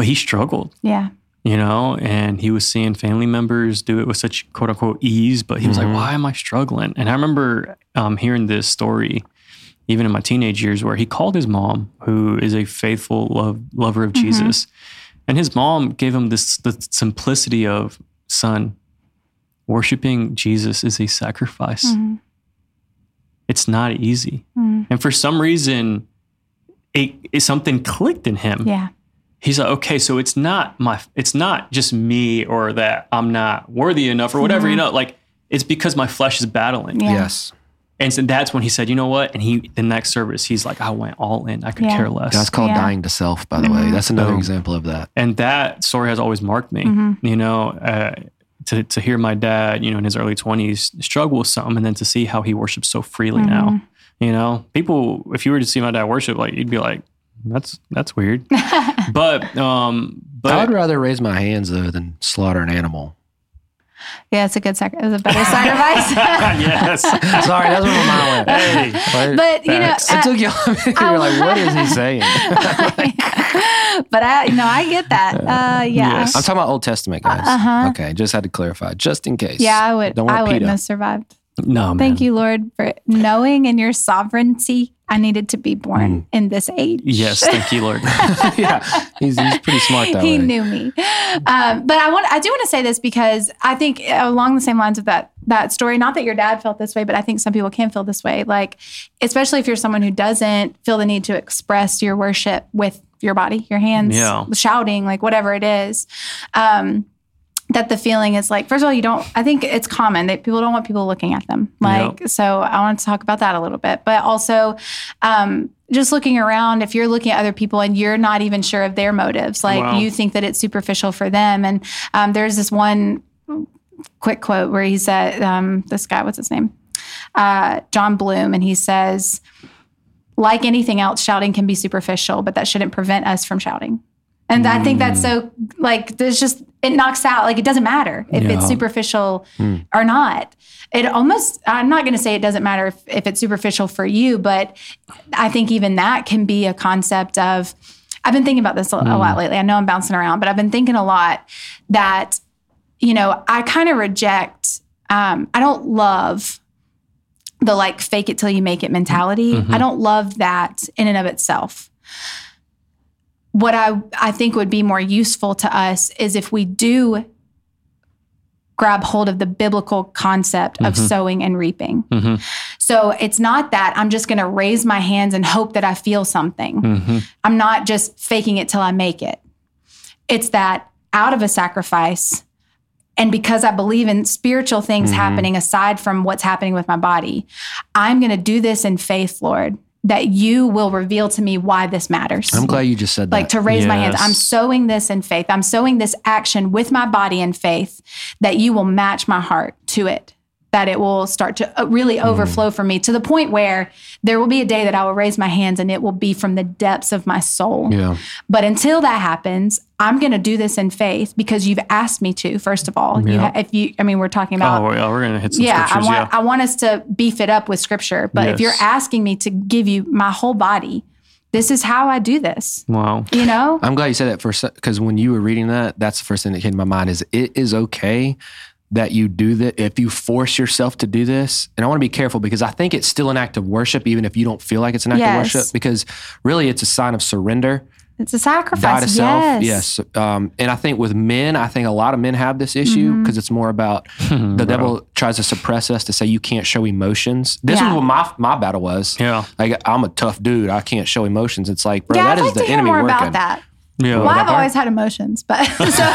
But he struggled, Yeah. you know, and he was seeing family members do it with such quote unquote ease, but he was like, mm-hmm. why am I struggling? And I remember um, hearing this story even in my teenage years where he called his mom, who is a faithful love, lover of mm-hmm. Jesus. And his mom gave him this the simplicity of, son, worshiping Jesus is a sacrifice. Mm-hmm. It's not easy. And for some reason, it, it something clicked in him Yeah. He's like, okay, so it's not my, it's not just me or that I'm not worthy enough or whatever, you know, like it's because my flesh is battling. Yeah. Yes. And so that's when he said, you know what? And he the next service, he's like, I went all in. I could Yeah. care less. That's called Yeah. dying to self, by the way. Mhm. That's another Boom. example of that. and that story has always marked me. Mhm. You know, uh, to to hear my dad, you know, in his early twenties struggle with something, and then to see how he worships so freely Mm-hmm. now. You know, people, if you were to see my dad worship, like you'd be like, that's that's weird. [laughs] but um, but I would rather raise my hands though than slaughter an animal. Yeah, it's a good sac- it's a better sacrifice. [laughs] yes, [laughs] Sorry, that's where my mind went. Hey. But you know, I, it uh, took you. You're like, what is he saying? but I, no, I get that. Uh, yeah, Yes. I'm talking about Old Testament guys. Uh-huh. Okay, just had to clarify, just in case. yeah, I would. Don't want I wouldn't have survived. No, man. Thank you, Lord, for knowing in your sovereignty. I needed to be Mm. born in this age. Yes, thank you, Lord. [laughs] [laughs] yeah, he's, he's pretty smart that he way. knew me. Um, but I want I do want to say this because I think along the same lines of that that story, not that your dad felt this way, but I think some people can feel this way. Like, especially if you're someone who doesn't feel the need to express your worship with your body, your hands, Yeah. shouting, like whatever it is. Um, that the feeling is like, first of all, you don't, I think it's common that people don't want people looking at them. Like, so I want to talk about that a little bit. But also, um, just looking around, if you're looking at other people and you're not even sure of their motives, like Wow. you think that it's superficial for them. And um, there's this one quick quote where he said, um, this guy, what's his name? Uh, Jon Bloom, and he says, like anything else, shouting can be superficial, but that shouldn't prevent us from shouting. And I think that's so like there's just it knocks out like it doesn't matter if it's Yeah. superficial hmm. or not. It almost I'm not going to say it doesn't matter if, if it's superficial for you, but I think even that can be a concept of I've been thinking about this a, a lot hmm. lately. I know I'm bouncing around, but I've been thinking a lot that you know I kind of reject. Um, I don't love the like fake it till you make it mentality. Mm-hmm. I don't love that in and of itself what I, I think would be more useful to us is if we do grab hold of the biblical concept of sowing and reaping. Mhm. So it's not that I'm just going to raise my hands and hope that I feel something. Mhm. I'm not just faking it till I make it. It's that out of a sacrifice, and because I believe in spiritual things happening aside from what's happening with my body, I'm going to do this in faith, Lord, that you will reveal to me why this matters I'm glad you just said that. like to raise my hands. I'm sowing this in faith. I'm sowing this action with my body in faith that you will match my heart to it, that it will start to uh, really Mm-hmm. overflow for me to the point where there will be a day that I will raise my hands and it will be from the depths of my soul. yeah, But until that happens, I'm going to do this in faith because you've asked me to. First of all, you Yeah. ha- if you, I mean, we're talking about Oh, yeah, we're gonna hit some yeah, I scriptures. want yeah, I want us to beef it up with scripture. But if you're asking me to give you my whole body, this is how I do this. wow. You know? I'm glad you said that first because when you were reading that, that's the first thing that came to my mind. Is it is okay that you do that if you force yourself to do this. And I want to be careful because I think it's still an act of worship, even if you don't feel like it's an act Yes. of worship. Because really, it's a sign of surrender. It's a die sacrifice. to self. yes. Yes. Um, and I think with men, I think a lot of men have this issue Mm-hmm. because it's more about [laughs] the devil tries to suppress us to say you can't show emotions. This Yeah. was what my my battle was. Yeah. Like I'm a tough dude. I can't show emotions. It's like, bro, Yeah, that I'd is like the to hear enemy more working. About that. Yeah. Well, I've part? always had emotions, but [laughs] so,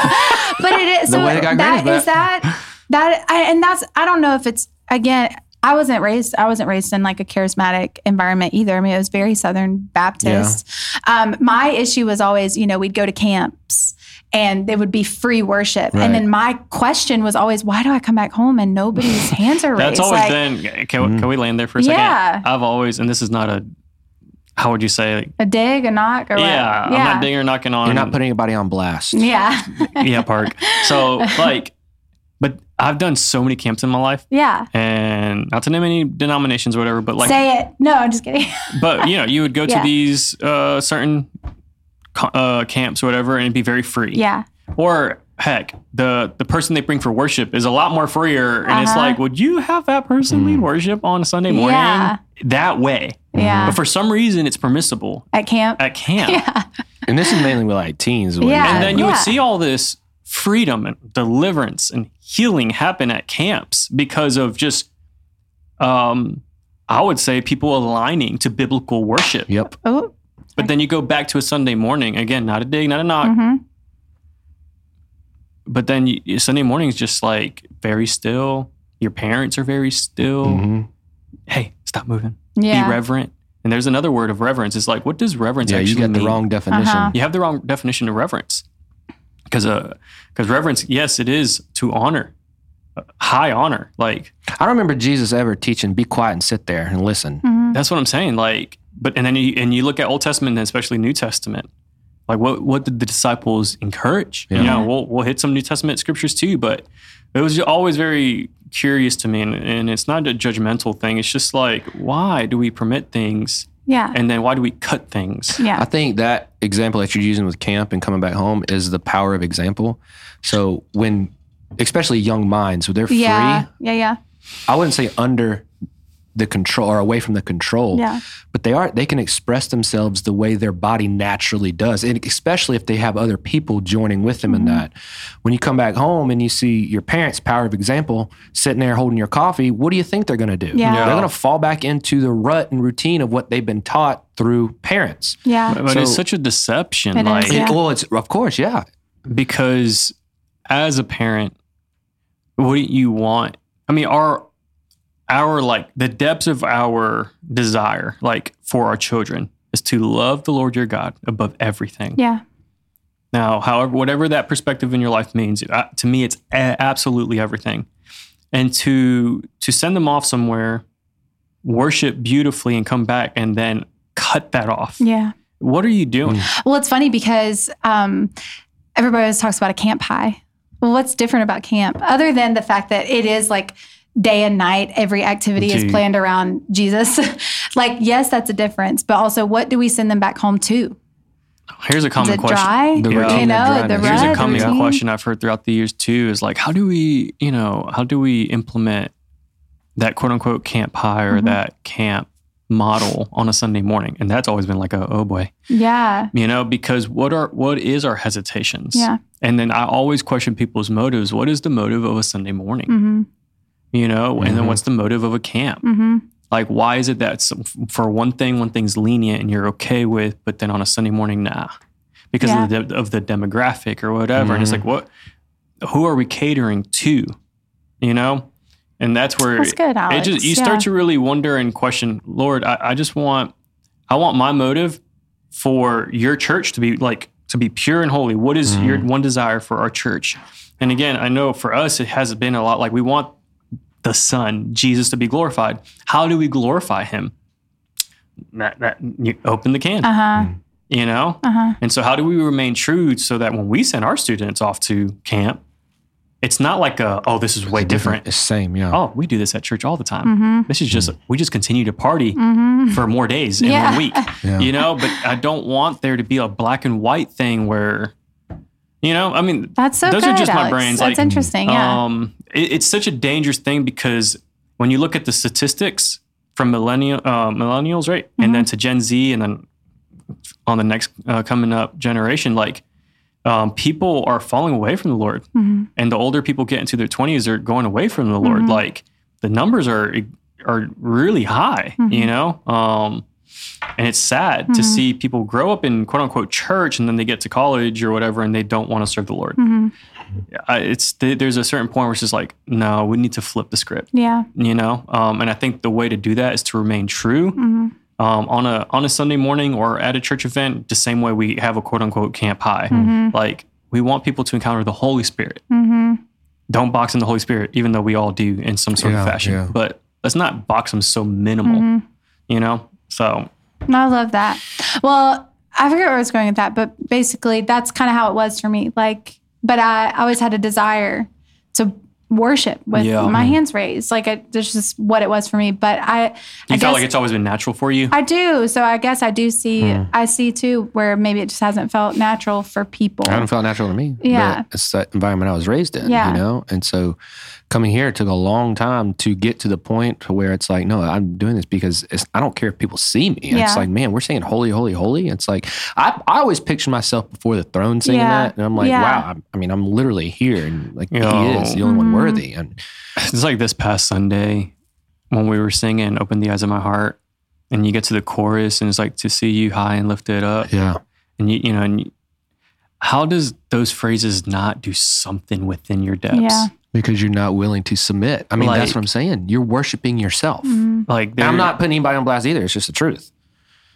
but it is [laughs] The so way that got that granted, that that I, and that's I don't know if it's again. I wasn't raised. I wasn't raised in like a charismatic environment either. I mean, it was very Southern Baptist. Um, my issue was always, you know, we'd go to camps and there would be free worship, Right. and then my question was always, why do I come back home and nobody's hands are [laughs] raised? That's always Like, been. Can, can we land there for a second? Yeah. I've always, and this is not a. How would you say? Like, a dig, a knock, or yeah, what? I'm not digging or knocking on. You're not putting anybody on blast. Yeah, [laughs] yeah, park. So [laughs] like, but I've done so many camps in my life, yeah. and not to name any denominations or whatever, but like, Say it. No, I'm just kidding. [laughs] but you know, you would go Yeah. to these uh, certain uh, camps or whatever, and it'd be very free. yeah. Or heck, the the person they bring for worship is a lot more freer, and it's Uh-huh. like, would you have that person lead worship on a Sunday morning Yeah. that way? Yeah. But for some reason, it's permissible At camp. at camp. yeah. And this is mainly with like teens. Yeah. And then you would see all this freedom and deliverance and healing happen at camps because of just, um, I would say, people aligning to biblical worship. Yep. Oh. But then you go back to a Sunday morning again, not a dig, not a knock. hmm But then you, Sunday morning is just like very still. Your parents are very still. Mhm. hey, stop moving. Yeah. Be reverent. And there's another word of reverence. It's like, what does reverence Yeah, actually you got the mean? wrong definition. Uh-huh. You have the wrong definition of reverence. Because uh, because reverence, yes, it is to honor, uh, high honor. Like I don't remember Jesus ever teaching, be quiet and sit there and listen. Mhm. that's what I'm saying. Like, but and then you and you look at Old Testament and especially New Testament. Like, what what did the disciples encourage? Yeah. You know, we'll we'll hit some New Testament scriptures too, but it was always very curious to me, and, and it's not a judgmental thing. It's just like, why do we permit things, Yeah. and then why do we cut things? yeah. I think that example that you're using with camp and coming back home is the power of example. So when, especially young minds, they're free. yeah. Yeah. Yeah. I wouldn't say under the control or away from the control, Yeah. but they are they can express themselves the way their body naturally does, and especially if they have other people joining with them Mm-hmm. in that. When you come back home and you see your parents' power of example sitting there holding your coffee, what do you think they're going to do? Yeah. Yeah. They're going to fall back into the rut and routine of what they've been taught through parents. Yeah. But it's So- such a deception. It is, like, Yeah. It- well, it's of course, yeah. because as a parent, wouldn't you want? I mean, our our like the depths of our desire, like for our children, is to love the Lord your God above everything. Yeah. Now, however, whatever that perspective in your life means, uh, to me, it's a- absolutely everything. And to to send them off somewhere, worship beautifully, and come back, and then cut that off. Yeah. What are you doing? Well, it's funny because um, everybody always talks about a camp high. Well, what's different about camp other than the fact that it is like day and night, every activity is planned around Jesus? [laughs] like, yes, that's a difference, but also what do we send them back home to? Here's a common it question. dry? The Yeah. routine You know, dryness. the Here's a common routine. question I've heard throughout the years too is like, how do we, you know, how do we implement that quote unquote camp high or Mhm. that camp model on a Sunday morning? And that's always been like, a, oh boy, Yeah. you know, because what are, what is our hesitations? Yeah. And then I always question people's motives. What is the motive of a Sunday morning? Mm-hmm. You know, and then Mhm. what's the motive of a camp? Mm-hmm. Like, why is it that for one thing, one thing's lenient and you're okay with, but then on a Sunday morning, nah, because of, the, de- of the demographic or whatever. And it's Mhm. like, what? Who are we catering to? You know, and that's where That's good, it just you Yeah. start to really wonder and question. Lord, I, I just want, I want my motive for your church to be like to be pure and holy. What is your one desire for our church? And again, I know for us, it has been a lot like we want the Son, Jesus, to be glorified. How do we glorify Him? That, that you open the can, Uh huh. you know. Uh huh. And so, how do we remain true so that when we send our students off to camp, it's not like a oh, this is way different. It's the same, yeah. Oh, we do this at church all the time. Mm-hmm. This is just we just continue to party Mm-hmm. for more days in Yeah. one week. [laughs] Yeah. You know, but I don't want there to be a black and white thing where, you know, I mean, That's so Those good, are just my brains, That's like, interesting. Yeah. um, it, it's such a dangerous thing because when you look at the statistics from millennial uh, millennials, right, and Mm-hmm. then to Gen Z, and then on the next uh, coming up generation, like um, people are falling away from the Lord, Mhm. and the older people get into their twenties, they're going away from the Lord. Mhm. Like the numbers are are really high, you know. Um, and it's sad to Mhm. see people grow up in quote unquote church and then they get to college or whatever and they don't want to serve the Lord. Mhm. I- it's there's a certain point where it's just like no we need to flip the script Yeah. you know um, and i think the way to do that is to remain true hmm um, on a on a sunday morning or at a church event the same way we have a quote unquote camp high hmm like we want people to encounter the holy spirit hmm don't box in the holy spirit even though we all do in some sort Yeah, of fashion yeah. but let's not box them so minimal hmm you know so I love that. Well, I forget where I was going with that, but basically that's kind of how it was for me. Like, but I always had a desire to worship with Yeah. my hands raised. Like, it, that's just what it was for me. But I, you I felt like it's always been natural for you I do. So I guess I do see. Hmm. I see too where maybe it just hasn't felt natural for people. It hadn't felt natural to me. Yeah. But it's that environment I was raised in, Yeah. you know? And so coming here took a long time to get to the point to where it's like, no, I'm doing this because it's, I don't care if people see me. Yeah. It's like, man, we're saying holy, holy, holy. It's like, I, I always picture myself before the throne singing Yeah. that. And I'm like, Yeah. wow, I'm, I mean, I'm literally here. And like, Yo. he is the only one Mhm. worthy. And It's like this past Sunday when we were singing Open the Eyes of My Heart and you get to the chorus and it's like to see you high and lifted up. yeah. And you, you know, and you, how does those phrases not do something within your depths? Yeah. Because you're not willing to submit. I mean, Like- that's what I'm saying. You're worshiping yourself. Mhm. Like there- I'm not putting anybody on blast either. It's just the truth.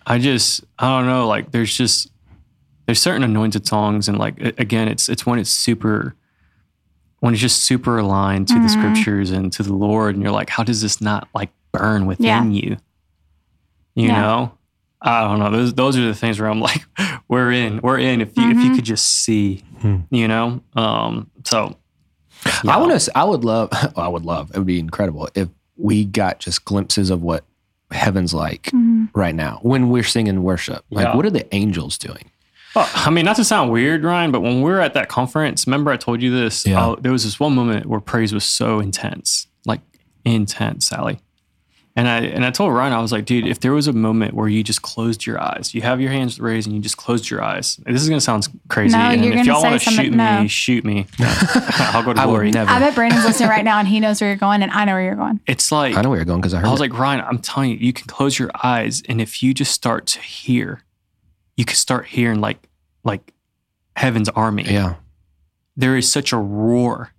I just I don't know. Like there's just there's certain anointed songs, and like again, it's it's when it's super when it's just super aligned to the Mhm. scriptures and to the Lord, and you're like, how does this not like burn within Yeah. you? You Yeah. know, I don't know. Those those are the things where I'm [laughs] like, we're in, we're in. If you if you Mhm. could just see, Hmm. you know. Um. So I want to. I would love. [laughs] I would love. It would be incredible if we got just glimpses of what heaven's like Mhm. right now when we're singing worship. Like, Yeah. what are the angels doing? Well, I mean, not to sound weird, Ryan, but when we were at that conference, remember I told you this? Yeah. Uh, there was this one moment where praise was so intense, like intense, Sally. And I and I told Ryan, I was like, dude, if there was a moment where you just closed your eyes, you have your hands raised and you just closed your eyes. This is gonna sound crazy. No, and you're if gonna y'all say want to something- shoot no. me, shoot me. [laughs] I'll go to I glory. would never. I bet Brandon's listening right now and he knows where you're going and I know where you're going. It's like I know where you're going because I heard. I was it. like, Ryan, I'm telling you, you can close your eyes, and if you just start to hear, you can start hearing like like heaven's army. yeah, There is such a roar.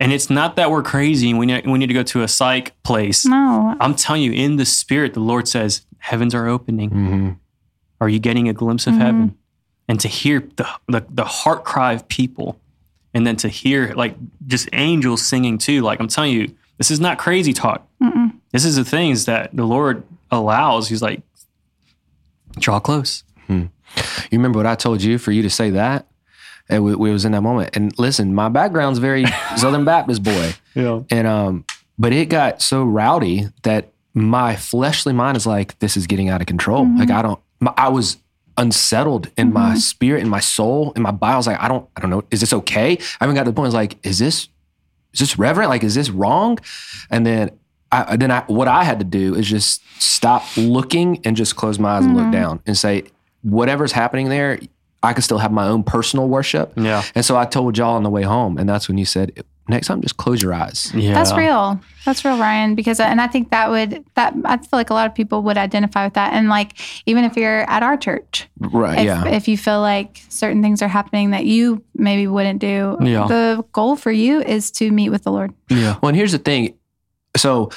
And it's not that we're crazy and we need, we need to go to a psych place. No. I'm telling you, in the spirit, the Lord says, heavens are opening. hmm Are you getting a glimpse of Mhm. heaven? And to hear the, the the heart cry of people, and then to hear like just angels singing too. Like I'm telling you, this is not crazy talk. Mm-mm. This is the things that the Lord allows. He's like, draw close. You remember what I told you for you to say that? And we, we was in that moment. And listen, my background's very [laughs] Southern Baptist boy. Yeah. And um, but it got so rowdy that my fleshly mind is like, this is getting out of control. Mm-hmm. Like I don't. My, I was unsettled in my mm-hmm. spirit, in my soul, in my body. I was like, I don't, I don't know. Is this okay? I haven't got to the point. I was like, is this, is this reverent? Like, is this wrong? And then, I then I, what I had to do is just stop looking and just close my eyes and look mm-hmm. down and say, whatever's happening there, I can still have my own personal worship. Yeah. And so I told y'all on the way home, and that's when you said, next time, just close your eyes. Yeah. That's real. That's real, Ryan. Because, and I think that would, that, I feel like a lot of people would identify with that. And like, even if you're at our church, Right. if, yeah. if you feel like certain things are happening that you maybe wouldn't do, Yeah. the goal for you is to meet with the Lord. Yeah. Well, and here's the thing. So,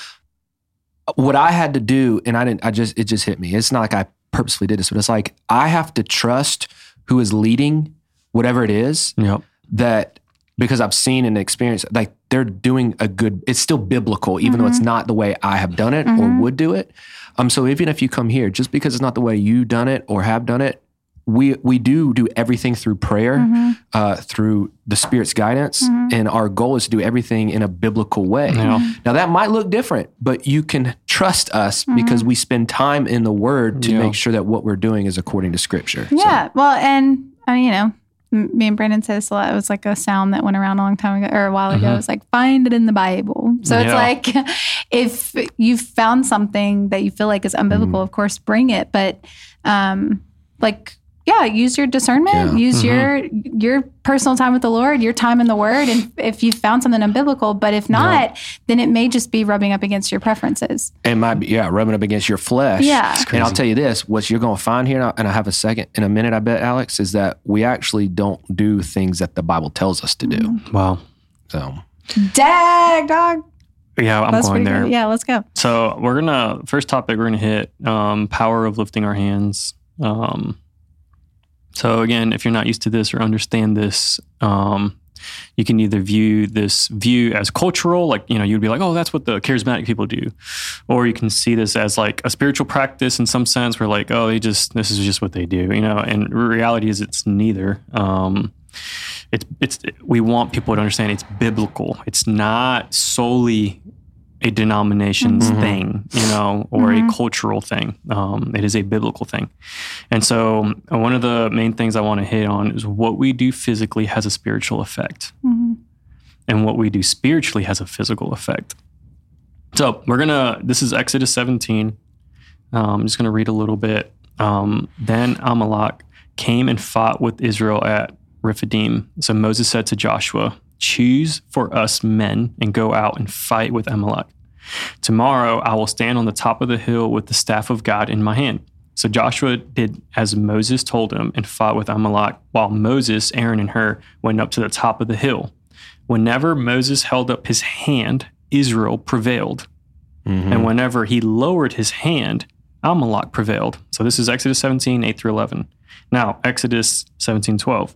what I had to do, and I didn't, I just, it just hit me. It's not like I purposefully did this, but it's like I have to trust who is leading whatever it is Yep. that because I've seen and experienced, like they're doing a good, it's still biblical, even though it's not the way I have done it or Mhm. would do it. Um, so even if you come here, just because it's not the way you done it or have done it, we we do do everything through prayer, Mhm. uh, through the Spirit's guidance, Mhm. and our goal is to do everything in a biblical way. Yeah. Now that might look different, but you can trust us because we spend time in the Word to Yeah. make sure that what we're doing is according to Scripture. So- Yeah. Well, and I mean, you know, me and Brandon said this a lot. It was like a sound that went around a long time ago or a while ago. Mhm. It's like, find it in the Bible. So it's like, [laughs] if you've found something that you feel like is unbiblical, Mm-hmm. of course, bring it. But, um, like, yeah, use your discernment, Yeah. use Mhm. your your personal time with the Lord, your time in the Word, and if you found something unbiblical, but if not, then it may just be rubbing up against your preferences. It might be, yeah, rubbing up against your flesh. Yeah. And I'll tell you this: what you're going to find here, and I- and I have a second in a minute, I bet, Alex, is that we actually don't do things that the Bible tells us to do. Mm-hmm. Wow. So, Dag dog. Yeah, I'm That's going there. good. Yeah, let's go. So we're gonna first topic we're gonna hit um, power of lifting our hands. Um, so again, if you're not used to this or understand this, um, you can either view this view as cultural, like you know you'd be like, oh, that's what the charismatic people do, or you can see this as like a spiritual practice in some sense, where like, oh, they just this is just what they do, you know. And reality is it's neither. Um, it's it's we want people to understand it's biblical. It's not solely a denomination's Mhm. thing, you know, or Mhm. a cultural thing. Um, it is a biblical thing. And so, uh, one of the main things I want to hit on is what we do physically has a spiritual effect, Mhm. and what we do spiritually has a physical effect. So, we're gonna. This is Exodus 17. Um, I'm just gonna read a little bit. Um, then Amalek came and fought with Israel at Rephidim. So Moses said to Joshua, Choose for us men and go out and fight with Amalek. Tomorrow I will stand on the top of the hill with the staff of God in my hand. So Joshua did as Moses told him and fought with Amalek, while Moses, Aaron, and Hur went up to the top of the hill. Whenever Moses held up his hand, Israel prevailed. Mm-hmm. And whenever he lowered his hand, Amalek prevailed. So this is Exodus 17, 8 through 11. Now, Exodus 17, 12.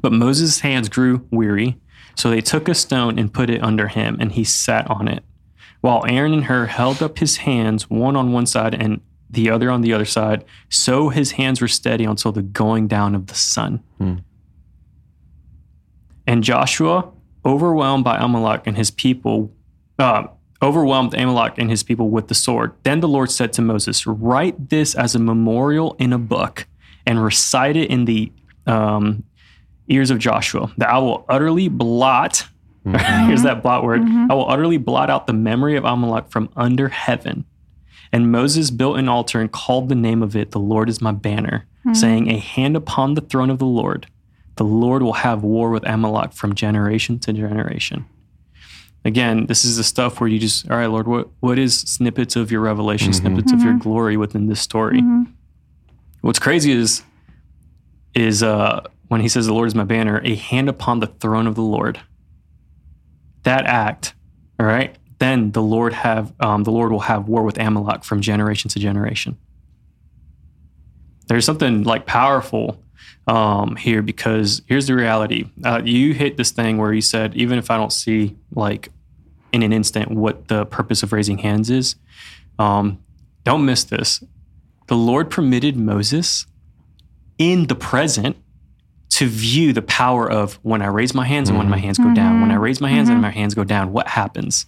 But Moses' hands grew weary, so they took a stone and put it under him, and he sat on it. While Aaron and Hur held up his hands, one on one side and the other on the other side, so his hands were steady until the going down of the sun. And Joshua, overwhelmed by Amalek and his people, uh, overwhelmed Amalek and his people with the sword. Then the Lord said to Moses, Write this as a memorial in a book and recite it in the um, ears of Joshua, that I will utterly blot. [laughs] Here's that blot word. Mm-hmm. I will utterly blot out the memory of Amalek from under heaven. And Moses built an altar and called the name of it, The Lord is my banner, mm-hmm. saying, A hand upon the throne of the Lord. The Lord will have war with Amalek from generation to generation. Again, this is the stuff where you just, all right, Lord, what, what is snippets of your revelation, mm-hmm. snippets of your glory within this story? What's crazy is, is uh, when he says, The Lord is my banner, a hand upon the throne of the Lord. That act, all right, then the Lord have um, the Lord will have war with Amalek from generation to generation. There's something like powerful um, here because here's the reality. Uh, you hit this thing where you said, even if I don't see like in an instant what the purpose of raising hands is, um, don't miss this. The Lord permitted Moses in the present to view the power of when I raise my hands and when my mm-hmm. hands go down. When I mm-hmm. raise my hands and mm-hmm. my hands go down, what happens?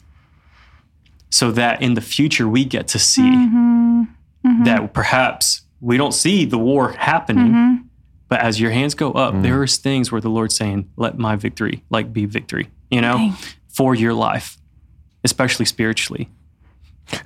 So that in the future we get to see that perhaps we don't see the war happening, but as your hands go up, mm. there is things where the Lord's saying, "Let my victory like be victory," you know, Dang. for your life, especially spiritually.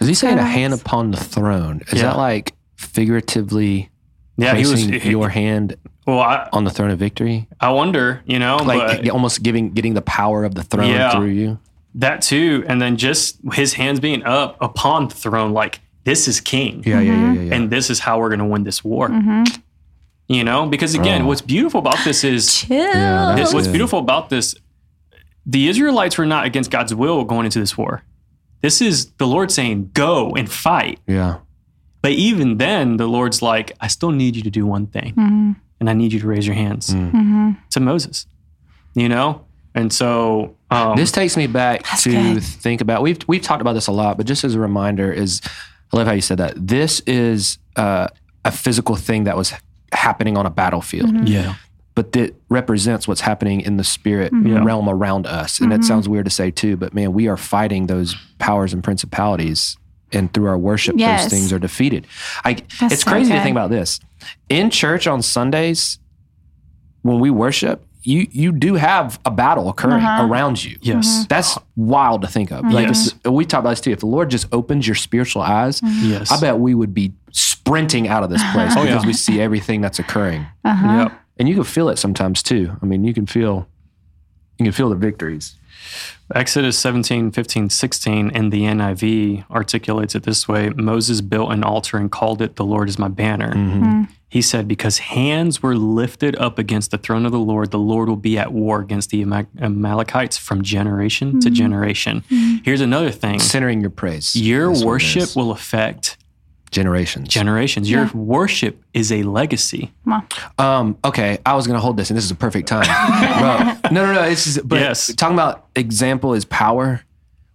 Is he saying a hand upon the throne? Is Yeah. that like figuratively Yeah, he was. placing he- your hand well, I, on the throne of victory? I wonder, you know, Like but almost giving getting the power of the throne Yeah. through you? that too, and then just his hands being up upon the throne, like this is king. Yeah, yeah, yeah, yeah. yeah. and this is how we're going to win this war. Mm-hmm. You know, because again, Oh. what's beautiful about this is Yeah, this, what's beautiful about this. The Israelites were not against God's will going into this war. This is the Lord saying, "Go and fight." yeah. But even then, the Lord's like, "I still need you to do one thing, mm-hmm. And I need you to raise your hands mm. mm-hmm. to Moses." You know, and so um, This takes me back to good. think about we've we've talked about this a lot, but just as a reminder is I love how you said that. This is uh, a physical thing that was happening on a battlefield. Mm-hmm. yeah, but that represents what's happening in the spirit mm-hmm. Yeah. realm around us. And it sounds weird to say too, but man, we are fighting those powers and principalities. And through our worship, Yes. those things are defeated. I, That's it's so crazy to think about this. In church on Sundays, when we worship, you you do have a battle occurring Uh-huh. around you. yes, That's wild to think of. Like Yes. if- we talk about this too. If the Lord just opens your spiritual eyes, yes. I bet we would be sprinting out of this place Oh, because yeah. we see everything that's occurring Uh-huh. Yep. and you can feel it sometimes too. I mean, you can feel you can feel the victories. Exodus 17, 15, 16 in the NIV articulates it this way Moses built an altar and called it, The Lord is my banner. Mm-hmm. mm-hmm. He said, Because hands were lifted up against the throne of the Lord, the Lord will be at war against the Ama- Amalekites from generation to mm-hmm. generation. Mm-hmm. Here's another thing Centering your praise. your That's worship will affect generations. generations. Your worship is a legacy. Come on. um, okay, I was gonna hold this, and this is a perfect time. [laughs] Bro, no, no, no. It's just, but Yes. talking about example is power.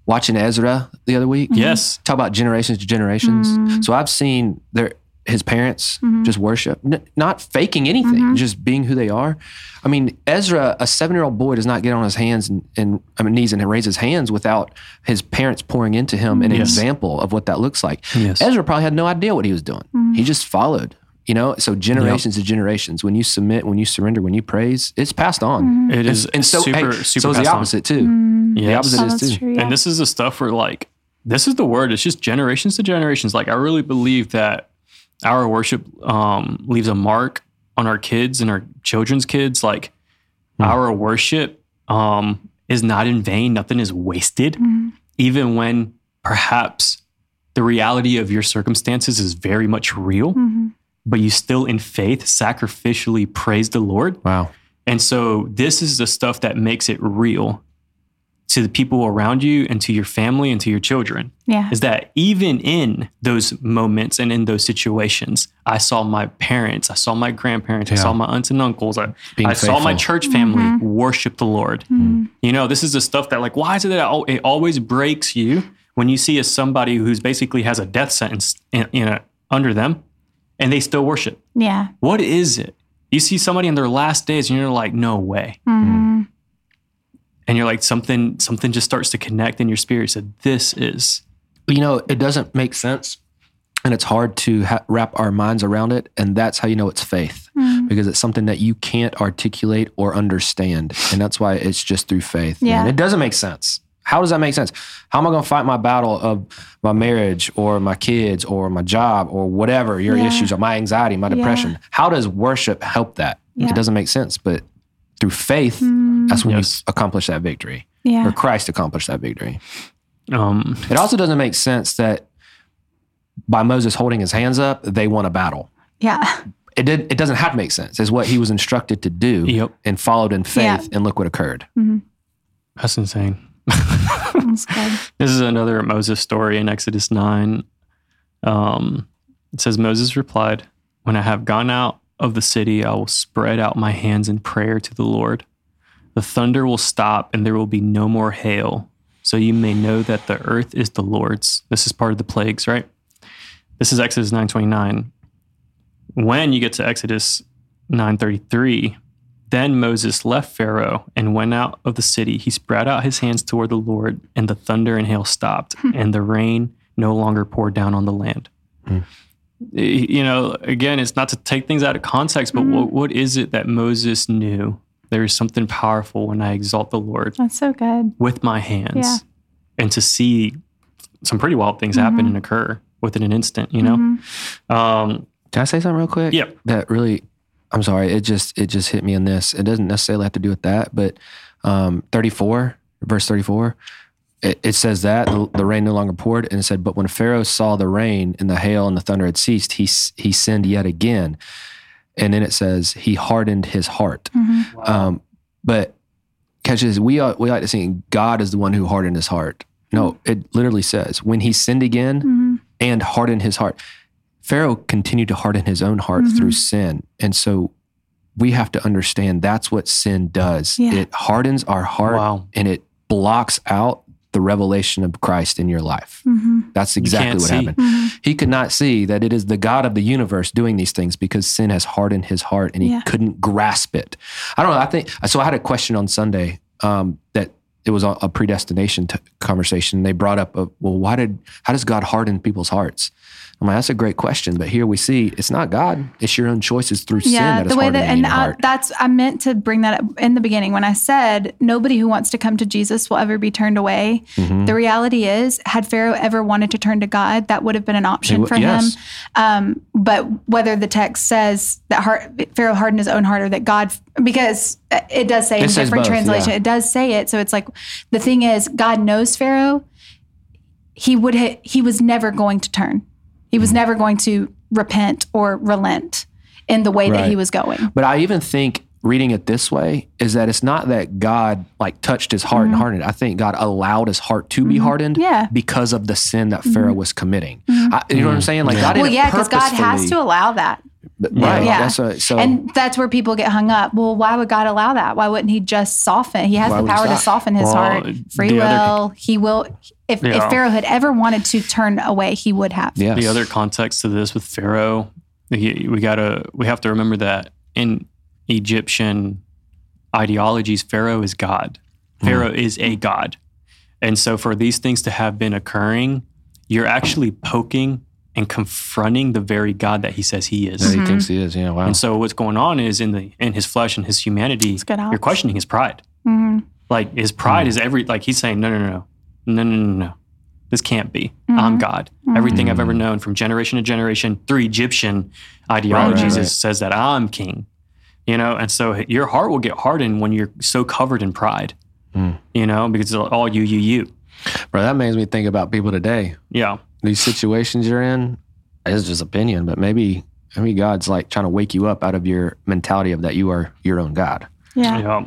Watching Ezra the other week. Yes. Talk about generations to generations. So I've seen their his parents mm-hmm. just worship, N- not faking anything, mm-hmm. just being who they are. I mean, Ezra, a seven year old boy, does not get on his hands and, and I mean, knees and raise his hands without his parents pouring into him an Yes. example of what that looks like. Yes. Ezra probably had no idea what he was doing. Mm-hmm. He just followed. You know, so generations to generations. When you submit, when you surrender, when you praise, it's passed on. It is and so, super, hey, super so is the passed on. opposite too. The Yes. opposite Oh, is too. true. Yeah. And this is the stuff where like this is the word. It's just generations to generations. Like I really believe that our worship um, leaves a mark on our kids and our children's kids. Like our worship um, is not in vain. Nothing is wasted, even when perhaps the reality of your circumstances is very much real. But you still, in faith, sacrificially praise the Lord. Wow. And so this is the stuff that makes it real. To the people around you and to your family and to your children Yeah. is that even in those moments and in those situations, I saw my parents, I saw my grandparents, I saw my aunts and uncles, I, I saw my church family worship the Lord. You know, this is the stuff that, like, why is it that it always breaks you when you see a somebody who's basically has a death sentence in, in a, under them and they still worship? Yeah. What is it? You see somebody in their last days and you're like, no way. Mhm. And you're like, something, something just starts to connect in your spirit. You said, this is you know, it doesn't make sense and it's hard to ha- wrap our minds around it. And that's how you know it's faith mm. because it's something that you can't articulate or understand. And that's why it's just through faith. Yeah. And it doesn't make sense. How does that make sense? How am I going to fight my battle of my marriage or my kids or my job or whatever your Yeah. issues or my anxiety, my depression? How does worship help that? Yeah. It doesn't make sense. But through faith, that's when Yes. you accomplish that victory Yeah. or Christ accomplished that victory. um, It also doesn't make sense that by Moses holding his hands up, they won a battle. Yeah. It did. It doesn't have to make sense. It's what he was instructed to do, Yep. and followed in faith, Yeah. and look what occurred. that's insane. That's good. [laughs] This is another Moses story in Exodus 9. Um, it says, Moses replied, When I have gone out of the city, I will spread out my hands in prayer to the Lord. The thunder will stop and there will be no more hail. So you may know that the earth is the Lord's. This is part of the plagues, right? This is Exodus 9:29. When you get to Exodus 9:33, then Moses left Pharaoh and went out of the city. He spread out his hands toward the Lord, and the thunder and hail stopped, hmm. and the rain no longer poured down on the land. Y- You know, again, it's not to take things out of context, but what, what is it that Moses knew? There is something powerful when I exalt the Lord That's so good. with my hands Yeah. and to see some pretty wild things happen and occur within an instant, you know? Um, Can I say something real quick? Yeah. That really, I'm sorry. It just it just hit me in this. It doesn't necessarily have to do with that, but um, 34, verse 34. It, it says that the, the rain no longer poured, and it said, "But when Pharaoh saw the rain and the hail and the thunder had ceased, he he sinned yet again." And then it says he hardened his heart. Mm-hmm. Um, but catch this, we are, we like to think God is the one who hardened his heart. No, mm-hmm. it literally says when he sinned again mm-hmm. and hardened his heart. Pharaoh continued to harden his own heart through sin. And so we have to understand that's what sin does. Yeah. It hardens our heart Wow. and it blocks out the revelation of Christ in your life. Mm-hmm. That's exactly what see. happened. Mm-hmm. He could not see that it is the God of the universe doing these things because sin has hardened his heart and he Yeah. couldn't grasp it. I don't know. I think so. I had a question on Sunday um, that it was a, a predestination t- conversation. They brought up, a, well, why did how does God harden people's hearts? I'm like, that's a great question, but here we see it's not God; it's your own choices through sin Yeah, that is the way that, and I, that's I meant to bring that up in the beginning when I said nobody who wants to come to Jesus will ever be turned away. Mm-hmm. The reality is, had Pharaoh ever wanted to turn to God, that would have been an option He for yes. him. Um, but whether the text says that heart, Pharaoh hardened his own heart, or that God, because it does say It in different both, translation, yeah. it does say it. So it's like the thing is, God knows Pharaoh. He would ha- he was never going to turn. He Mm-hmm. was never going to repent or relent in the way that he was going. But I even think reading it this way is that it's not that God like touched his heart and hardened it. I think God allowed his heart to be hardened Mm-hmm. Yeah. Mm-hmm. because of the sin that Pharaoh was committing. I, you know what I'm saying? Like God Well, didn't yeah, because God has to allow that. Right. Yeah. That's a, so and that's where people get hung up. Well, why would God allow that? Why wouldn't He just soften? He has the power to soften his Well, heart. Free the other- will. he will. If, Yeah. if Pharaoh had ever wanted to turn away, he would have. yes. the other context to this with Pharaoh, we we gotta we have to remember that in Egyptian ideologies, Pharaoh is God. Hmm. Pharaoh is a god, and so for these things to have been occurring, you're actually poking and confronting the very God that he says he is. that he mm-hmm. thinks he is. Yeah. Wow. And so what's going on is in the in his flesh and his humanity, you're questioning his pride. Mhm. Like his pride hmm. is every like he's saying, no, no, no, no, no, no, no, no. This can't be. Mm-hmm. I'm God. Mm-hmm. Everything I've ever mm-hmm. known from generation to generation through Egyptian ideologies right, is, says that I'm king. You know, and so your heart will get hardened when you're so covered in pride. Mm. You know, because it's all you, you, you. Bro, that makes me think about people today. Yeah. These situations you're in, it's just opinion, but maybe maybe God's like trying to wake you up out of your mentality of that you are your own God. Yeah. Yeah.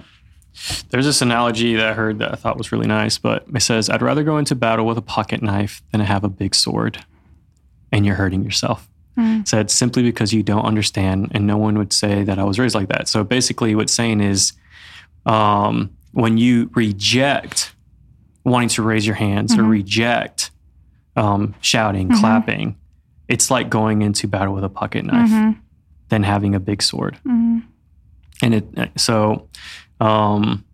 There's this analogy that I heard that I thought was really nice, but it says, I'd rather go into battle with a pocket knife than have a big sword, and you're hurting yourself. Mm. Said simply because you don't understand, and no one would say that I was raised like that. So basically, what's saying is, um, when you reject wanting to raise your hands or Mhm. reject um, shouting, Mhm. clapping, it's like going into battle with a pocket knife Mhm. than having a big sword. Mhm. And it so um,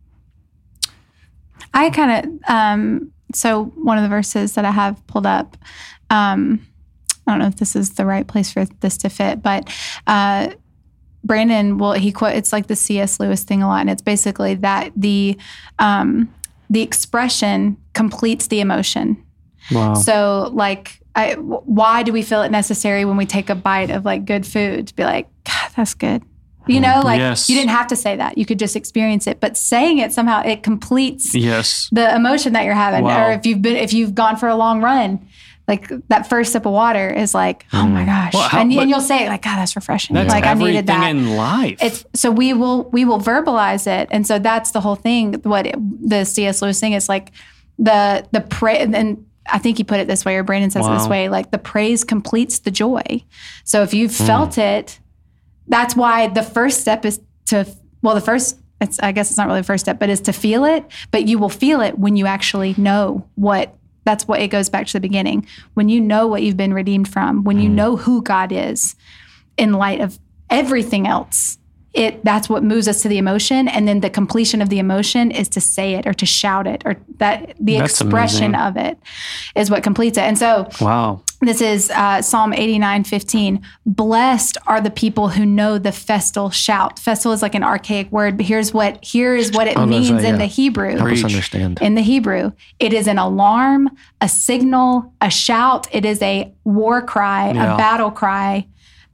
I kind of um so one of the verses that I have pulled up um I don't know if this is the right place for this to fit, but uh Brandon well he quote it's like the C.S. Lewis thing a lot and it's basically that the um the expression completes the emotion. wow. So like I, why do we feel it necessary when we take a bite of like good food to be like God that's good. You know, like Yes. you didn't have to say that. You could just experience it, but saying it somehow it completes yes. the emotion that you're having Wow. or if you've been if you've gone for a long run like that first sip of water is like oh my gosh Well, how- and, and you'll say like god that's refreshing That's like i needed that in life. it's so we will we will verbalize it and so that's the whole thing what it, the cs lewis thing is like the the pray and I think he put it this way, or Brandon says it this way like the praise completes the joy. So if you've Hmm. felt it, that's why the first step is to, well, the first, it's, I guess it's not really the first step, but is to feel it. But you will feel it when you actually know what, that's what it goes back to the beginning. When you know what you've been redeemed from, when you mm. know who God is in light of everything else. It that's what moves us to the emotion, and then the completion of the emotion is to say it or to shout it or that the That's expression amazing. of it is what completes it. And so wow. this is uh, Psalm 89 15. Blessed are the people who know the festal shout. Festal is like an archaic word, but here's what here is what it I means in yeah. the Hebrew. Help us understand. In the Hebrew, it is an alarm, a signal, a shout. It is a war cry, Yeah. a battle cry,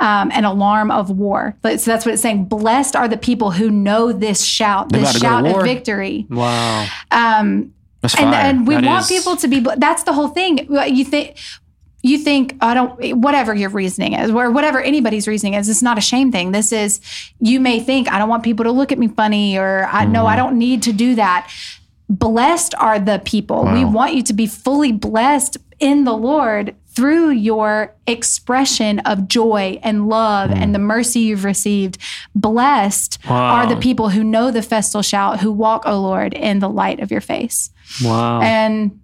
um, an alarm of war. But- So that's what it's saying. Blessed are the people who know this shout, They're this about to go to shout of victory. Wow. Um, and, and we That want is- people to be. That's the whole thing you think you think i don't whatever your reasoning is or whatever anybody's reasoning is it's not a shame thing this is you may think i don't want people to look at me funny or i no Mm-hmm. i don't need to do that blessed are the people we want you to be fully blessed in the lord through your expression of joy and love Mm. and the mercy you've received blessed are the people who know the festal shout who walk o lord in the light of your face Wow. and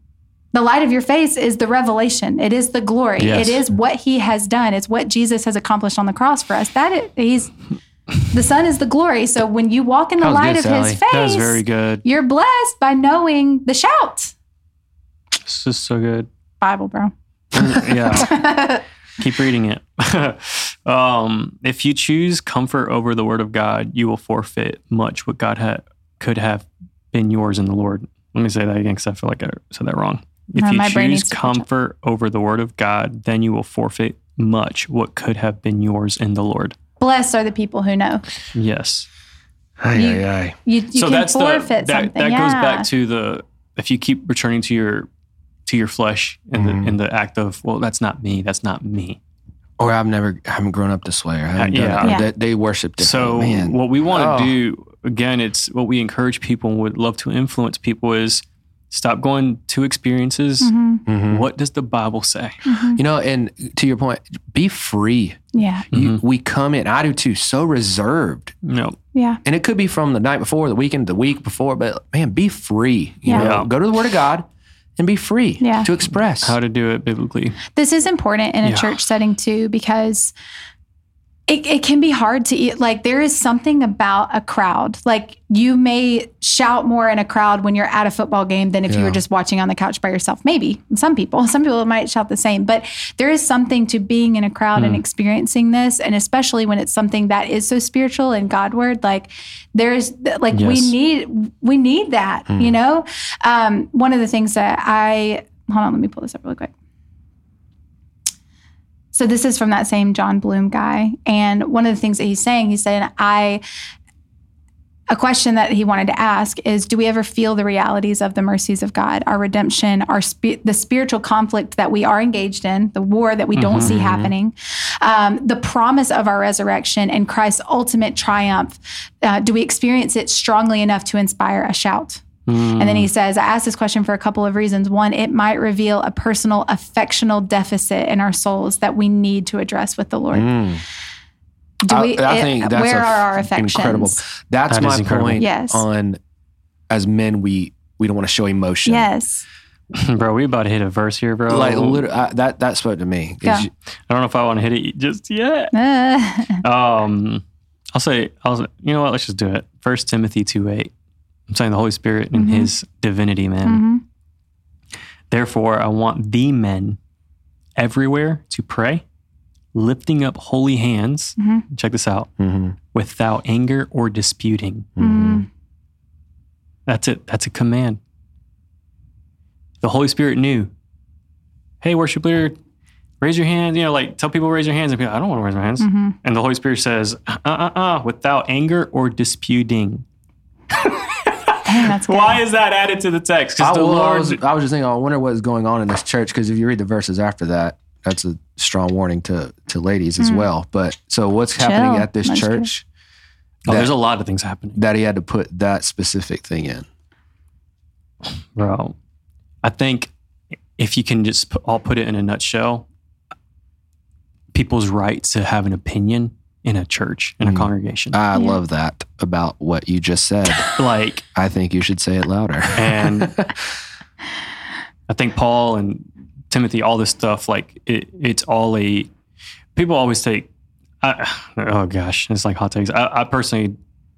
the light of your face is the revelation. It is the glory. Yes. It is what he has done. It's what Jesus has accomplished on the cross for us. That is, he's the sun is the glory. So when you walk in the light good, of his face, very good. you're blessed by knowing the shout. This is so good. Bible, bro. Yeah. [laughs] Keep reading it. [laughs] um, if you choose comfort over the word of God, you will forfeit much what God had could have been yours in the Lord. Let me say that again because I feel like I said that wrong. If Uh, you choose needs to catch up. comfort over the word of God, then you will forfeit much what could have been yours in the Lord. Blessed are the people who know. Yes. Ay, you- ay, ay. You, you so can that's the that, something. that yeah. goes back to the if you keep returning to your to your flesh in Mhm. the in the act of well that's not me that's not me Or I've never, I haven't grown up this way. Or I haven't Uh, done yeah. it. Yeah. They, they worship differently. So Man. what we want to Oh. do again, it's what we encourage people and would love to influence people is stop going to experiences. Mhm, Mhm. What does the Bible say? mhm. You know, and to your point, be free. Yeah. You, Mhm. we come in, I do too, so reserved. No, Yeah. And it could be from the night before, the weekend, the week before, but man, be free. You Yeah. know, Yeah. go to the Word of God and be free Yeah. to express. how to do it biblically. This is important in a Yeah. church setting too, because it, it can be hard to eat. Like there is something about a crowd. Like you may shout more in a crowd when you're at a football game than if you were just watching on the couch by yourself. Maybe some people, some people might shout the same, but there is something to being in a crowd and experiencing this. And especially when it's something that is so spiritual and Godward, like there's like we need, we need that, you know? Um, one of the things that I, hold on, let me pull this up really quick. So this is from that same Jon Bloom guy, and one of the things that he's saying, he said, "I, a question that he wanted to ask is do we ever feel the realities of the mercies of god our redemption our spi- the spiritual conflict that we are engaged in the war that we don't see happening um, the promise of our resurrection and christ's ultimate triumph uh, do we experience it strongly enough to inspire a shout and then he says, I asked this question for a couple of reasons. One, it might reveal a personal affectional deficit in our souls that we need to address with the Lord. Do I- we, I it- think that's where are our affections? incredible. That's That my incredible. point. Yes. On as men, we we don't want to show emotion. Yes. [laughs] bro, we about to hit a verse here, bro. Like literally, I, that that spoke to me. Yeah. you- I don't know if I want to hit it just yet. Uh, [laughs] Um, I'll say, I'll say, you know what? Let's just do it. First Timothy two eight. I'm saying the Holy Spirit and Mhm. His divinity, man. mhm. Therefore, I want the men everywhere to pray, lifting up holy hands. Mhm. Check this out. Mhm. Without anger or disputing. Mm. That's it. That's a command. The Holy Spirit knew. Hey, worship leader, raise your hands. You know, like tell people to raise your hands, and people, I don't want to raise my hands. Mhm. And the Holy Spirit says, uh, uh, uh, without anger or disputing. [laughs] Dang, that's good. Why is that added to the text? I, Because the well, I Lord. was, I was just thinking, I wonder what is going on in this church because if you read the verses after that, that's a strong warning to to ladies as hmm. well. But so what's happening at this I'm just kidding. church oh, there's a lot of things happening, that he had to put that specific thing in? bro. I think if you can just put, all put it in a nutshell, people's right to have an opinion in a church, in a Mm. congregation. I Yeah. love that about what you just said. [laughs] like, I think you should say it louder. and [laughs] I think Paul and Timothy, all this stuff, like it, it's all a. People always take. I, oh gosh, it's like hot takes. I, I personally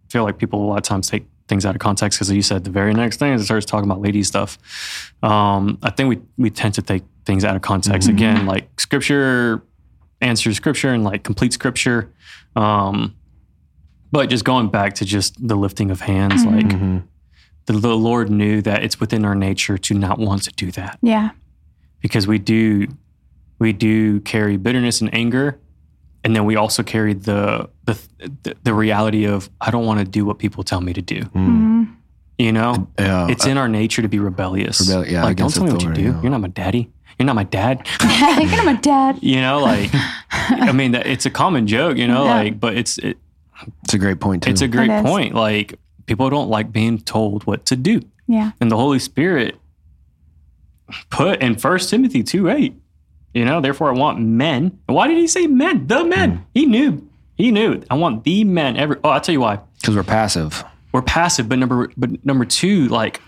feel like people a lot of times take things out of context because you said the very next thing is it starts talking about lady stuff. Um, I think we we tend to take things out of context again, like scripture answers scripture and like complete scripture. Um, but just going back to just the lifting of hands, like Mhm. the, the Lord knew that it's within our nature to not want to do that Yeah. because we do we do carry bitterness and anger and then we also carry the the the, the reality of I don't want to do what people tell me to do. Mhm. You know, Yeah, it's in our nature to be rebellious. Rebel- yeah, like don't against tell me what you authority, do. yeah. You're not my daddy. You're not my dad. [laughs] You're gonna my dad. you know, like I mean, it's a common joke. You know, Yeah. like but it's it, it's a great point too. it's a great is. point. Like people don't like being told what to do. Yeah. and the Holy Spirit put in First Timothy 2 8. You know, therefore I want men. Why did he say men? The men. Hmm. He knew. He knew. I want the men every oh, I'll tell you why. because we're passive. We're passive, but number but number two, like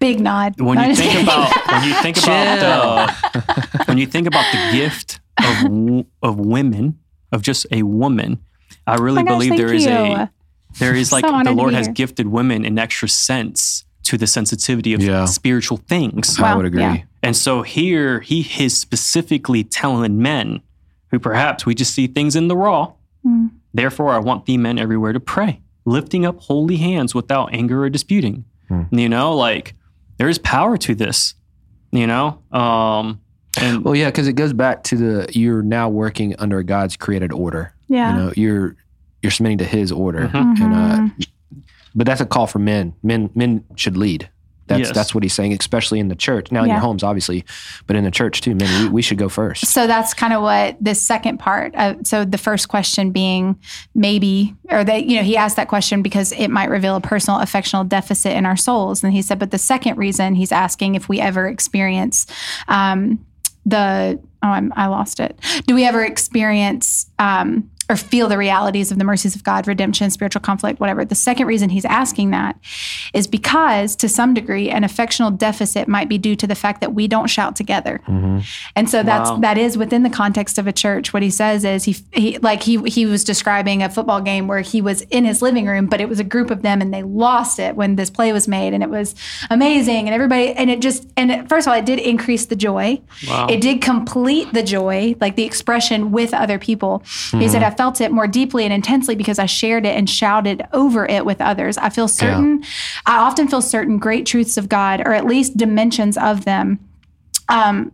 Big nod. when you think about when you think about the [laughs] when you think about the gift of of women, of just a woman, I really Oh gosh, believe there is you. a there is [laughs] like honored the Lord has gifted women an extra sense to the sensitivity of Yeah. spiritual things. I would agree. yeah. And so here he is specifically telling men who perhaps we just see things in the raw. Mm. Therefore, I want the men everywhere to pray, lifting up holy hands without anger or disputing. You know, like there is power to this, you know? Um, and Well, yeah, because it goes back to the you're now working under God's created order. Yeah. You know, you're you're submitting to His order, Mhm. and uh, Mhm. but that's a call for men. Men men should lead. That's Yes. that's what he's saying, especially in the church. Now in Yeah. your homes, obviously, but in the church too, men, we, we should go first. So that's kind of what this second part. Of, so the first question being maybe, or that you know, he asked that question because it might reveal a personal affectional deficit in our souls. And he said, but the second reason he's asking if we ever experience um, the oh, I'm, I lost it. Do we ever experience um, or feel the realities of the mercies of God, redemption, spiritual conflict, whatever? The second reason he's asking that is because, to some degree, an affectional deficit might be due to the fact that we don't shout together. Mm-hmm. And so that's Wow. that is within the context of a church. What he says is he, he like he he was describing a football game where he was in his living room, but it was a group of them and they lost it when this play was made, and it was amazing, and everybody and it just and it, first of all, it did increase the joy. Wow. It did complete the joy, like the expression with other people. He said, mm-hmm. I felt it more deeply and intensely because I shared it and shouted over it with others. I feel certain, I often feel certain great truths of God, or at least dimensions of them, um,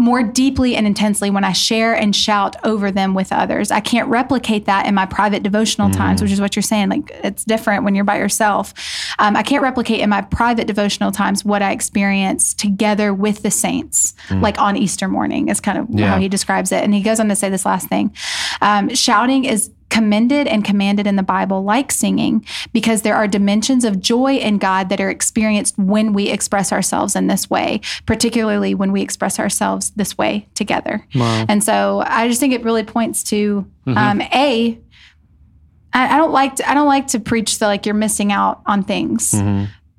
more deeply and intensely when I share and shout over them with others. I can't replicate that in my private devotional times, which is what you're saying. Like it's different when you're by yourself. Um, I can't replicate in my private devotional times what I experience together with the saints, like on Easter morning, is kind of Yeah. how he describes it. And he goes on to say this last thing um, shouting is commended and commanded in the Bible like singing because there are dimensions of joy in God that are experienced when we express ourselves in this way, particularly when we express ourselves this way together. And so I just think it really points to um, a. I I don't like to, I don't like to preach the like you're missing out on things,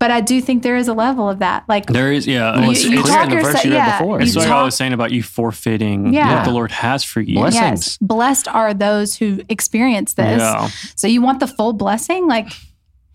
but I do think there is a level of that. Like There is, yeah. you, it's, you it's, talk in the verse yourself, you read yeah, before. you it's like I was saying about you forfeiting Yeah. what the Lord has for you. Bless- Yes, blessings. blessed are those who experience this. Yeah. So you want the full blessing? Like,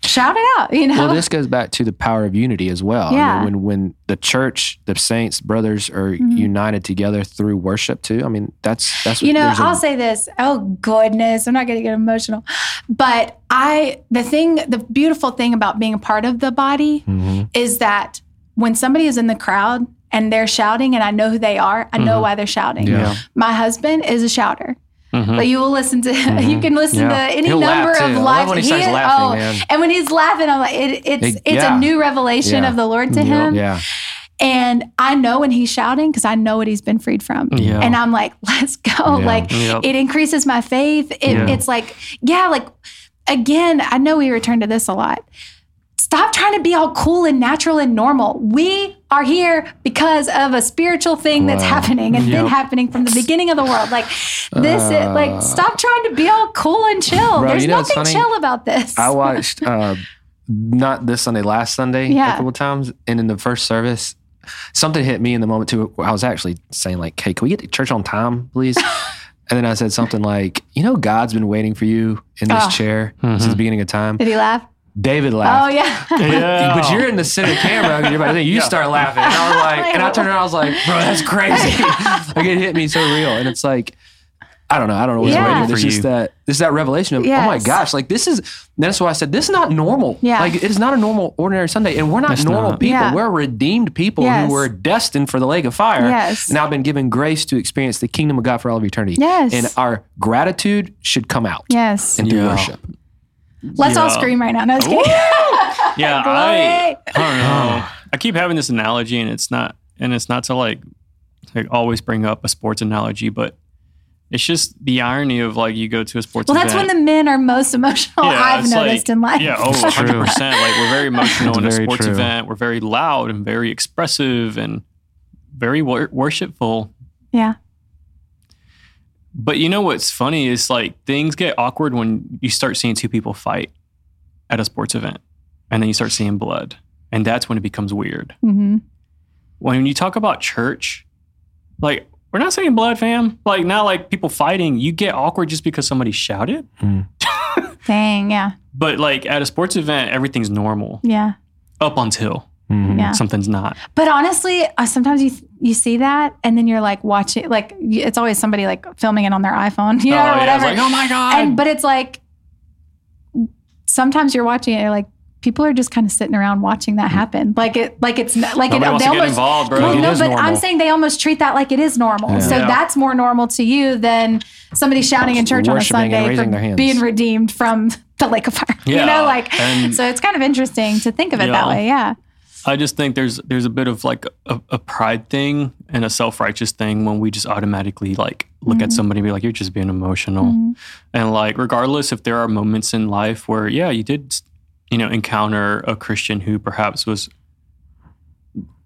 shout it out. You know, Well, this goes back to the power of unity as well. I mean, Yeah. when when the church, the saints, brothers are Mhm. united together through worship too. I mean, that's that's you know, there's a- I'll say this. Oh goodness, I'm not going to get emotional, but I the thing, the beautiful thing about being a part of the body Mhm. is that when somebody is in the crowd and they're shouting, and I know who they are, I know Mhm. why they're shouting. Yeah. My husband is a shouter. Mhm. But you will listen to [laughs] you can listen Yeah. to any He'll number of too. I love live when he he starts laughing, oh, man. and when he's laughing, I'm like, it, it's It- it's yeah. a new revelation Yeah. of the Lord to him. Yeah. And I know when he's shouting because I know what he's been freed from. Yeah. And I'm like, [laughs] let's go. Like Yep. it increases my faith. It. It's like, yeah, like again, I know we return to this a lot. Stop trying to be all cool and natural and normal. We are here because of a spiritual thing that's happening and been happening from the beginning of the world. Like this, is, Uh, like stop trying to be all cool and chill. Bro, There's you know nothing funny? chill about this. I watched uh, not this Sunday, last Sunday, Yeah. a couple times, and in the first service, something hit me in the moment too. I was actually saying like, "Hey, can we get to church on time, please?" [laughs] and then I said something like, "You know, God's been waiting for you in this Oh. chair since the beginning of time." Did he laugh? David laughed. Oh yeah. Yeah. But you're in the center camera. and Everybody, you start laughing. And I was like, and I turned around. I was like, bro, that's crazy. [laughs] like it hit me so real. And it's like, I don't know. I don't know what's Yeah. waiting for It's you. just that. This is that revelation of, oh my gosh, like this is. That's why I said this is not normal. Yeah. Like it is not a normal, ordinary Sunday, and we're not It's normal not. people. Yeah. We're redeemed people Yes. who were destined for the lake of fire. Yes. And I've been given grace to experience the kingdom of God for all of eternity. Yes. And our gratitude should come out Yes. and through Yeah. worship. Let's all scream right now. No, I kidding. [laughs] yeah, [laughs] I, I don't know. [sighs] I keep having this analogy, and it's not, and it's not to like, like always bring up a sports analogy, but it's just the irony of like you go to a sports. Well, that's when the men are most emotional. Yeah, I've noticed like- in life. Yeah, [laughs] oh, 100 percent. Like we're very emotional It's in a sports true. event. We're very loud and very expressive and very wor- worshipful. yeah. But you know what's funny is like things get awkward when you start seeing two people fight at a sports event, and then you start seeing blood, and that's when it becomes weird. hmm When you talk about church, like we're not saying blood, fam. Like not like people fighting. You get awkward just because somebody shouted. Dang. Yeah. [laughs] But like at a sports event, everything's normal Yeah. up until Mhm. Yeah. something's not. But honestly, uh, sometimes you you see that, and then you're like watching, like it's always somebody like filming it on their iPhone, [laughs] you know, oh, or yeah, whatever. it's like, oh my god. and but it's like sometimes you're watching it, you're like people are just kind of sitting around watching that happen, like it, like it's not, like Nobody it. They almost. involved, bro. Well, no, but I'm saying they almost treat that like it is normal. Yeah. So Yeah. that's more normal to you than somebody shouting in church on a Sunday for being redeemed from [laughs] the lake of fire. [laughs] You know, like And- so it's kind of interesting to think of it that way. Yeah. I just think there's there's a bit of like a, a pride thing and a self righteous thing when we just automatically like look at mm-hmm. somebody and be like, you're just being emotional. Mm-hmm. And like, regardless if there are moments in life where, yeah, you did, you know, encounter a Christian who perhaps was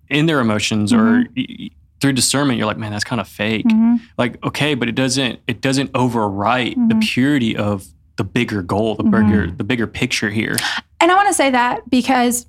in their emotions or mm-hmm. y- y- through discernment, you're like, man, that's kind of fake. Like, okay, but it doesn't it doesn't overwrite the purity of the bigger goal, the bigger the bigger picture here. And I want to say that because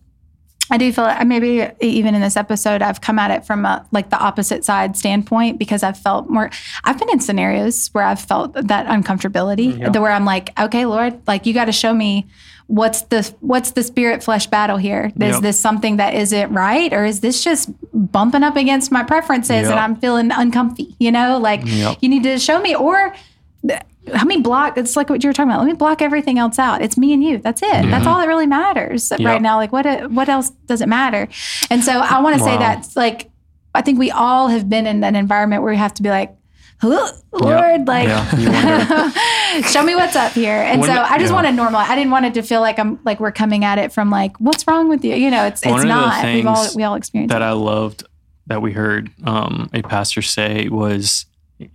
I do feel like maybe even in this episode, I've come at it from a, like the opposite side standpoint because I've felt more. I've been in scenarios where I've felt that uncomfortability, mm-hmm. where I'm like, okay, Lord, like you got to show me what's the what's the spirit flesh battle here. Is Yep. this something that isn't right, or is this just bumping up against my preferences Yep. and I'm feeling uncomfy? You know, like Yep. you need to show me or. Let me block. It's like what you were talking about. Let me block everything else out. It's me and you. That's it. That's all that really matters right now. Like what? What else does it matter? And so I want to say Wow. that like I think we all have been in an environment where we have to be like, "Huh, Lord, like, Yeah, [laughs] show me what's up here. And One so I just yeah. want to normal. I didn't want it to feel like I'm like we're coming at it from like, what's wrong with you? You know, it's One it's not. We've all we all experience that it. I loved that we heard um, a pastor say was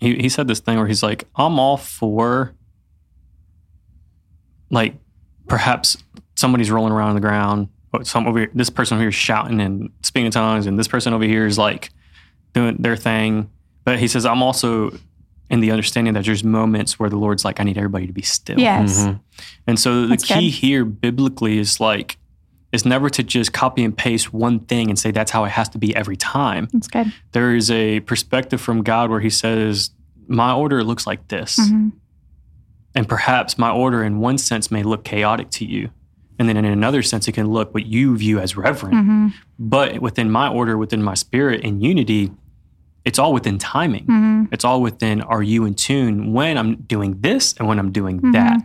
he, he said this thing where he's like, I'm all for like perhaps somebody's rolling around on the ground, but some over here, this person over here is shouting and speaking in tongues, and this person over here is like doing their thing. But he says, I'm also in the understanding that there's moments where the Lord's like, I need everybody to be still. Yes. Mhm. And so the That's key good. here biblically is like, is never to just copy and paste one thing and say that's how it has to be every time. That's good. There is a perspective from God where He says, My order looks like this. Mhm. And perhaps my order, in one sense, may look chaotic to you. And then in another sense, it can look what you view as reverent. Mhm. But within my order, within my spirit and unity, it's all within timing. Mhm. It's all within are you in tune when I'm doing this and when I'm doing Mm-hmm. that.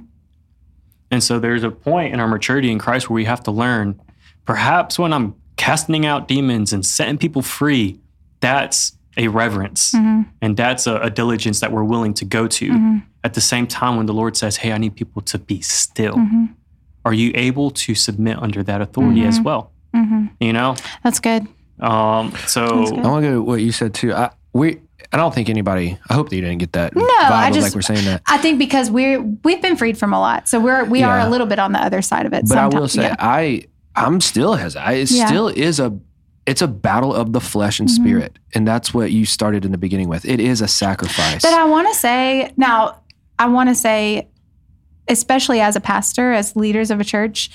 And so there's a point in our maturity in Christ where we have to learn perhaps when I'm casting out demons and setting people free, that's a reverence Mhm. and that's a, a diligence that we're willing to go to. Mhm. At the same time, when the Lord says, Hey, I need people to be still, Mhm. are you able to submit under that authority as Mhm. well? Mhm. You know? That's good. Um, so That's good. I want to go to what you said too. I, we, I don't think anybody. I hope that you didn't get that. No, vibe I just- like we're saying that. I think because we're we've been freed from a lot, so we're we are a little bit on the other side of it. But I will say, yeah. I I'm still hesitant. It Yeah. still is a it's a battle of the flesh and Mhm. spirit, and that's what you started in the beginning with. It is a sacrifice. But I want to say now, I want to say, especially as a pastor, as leaders of a church,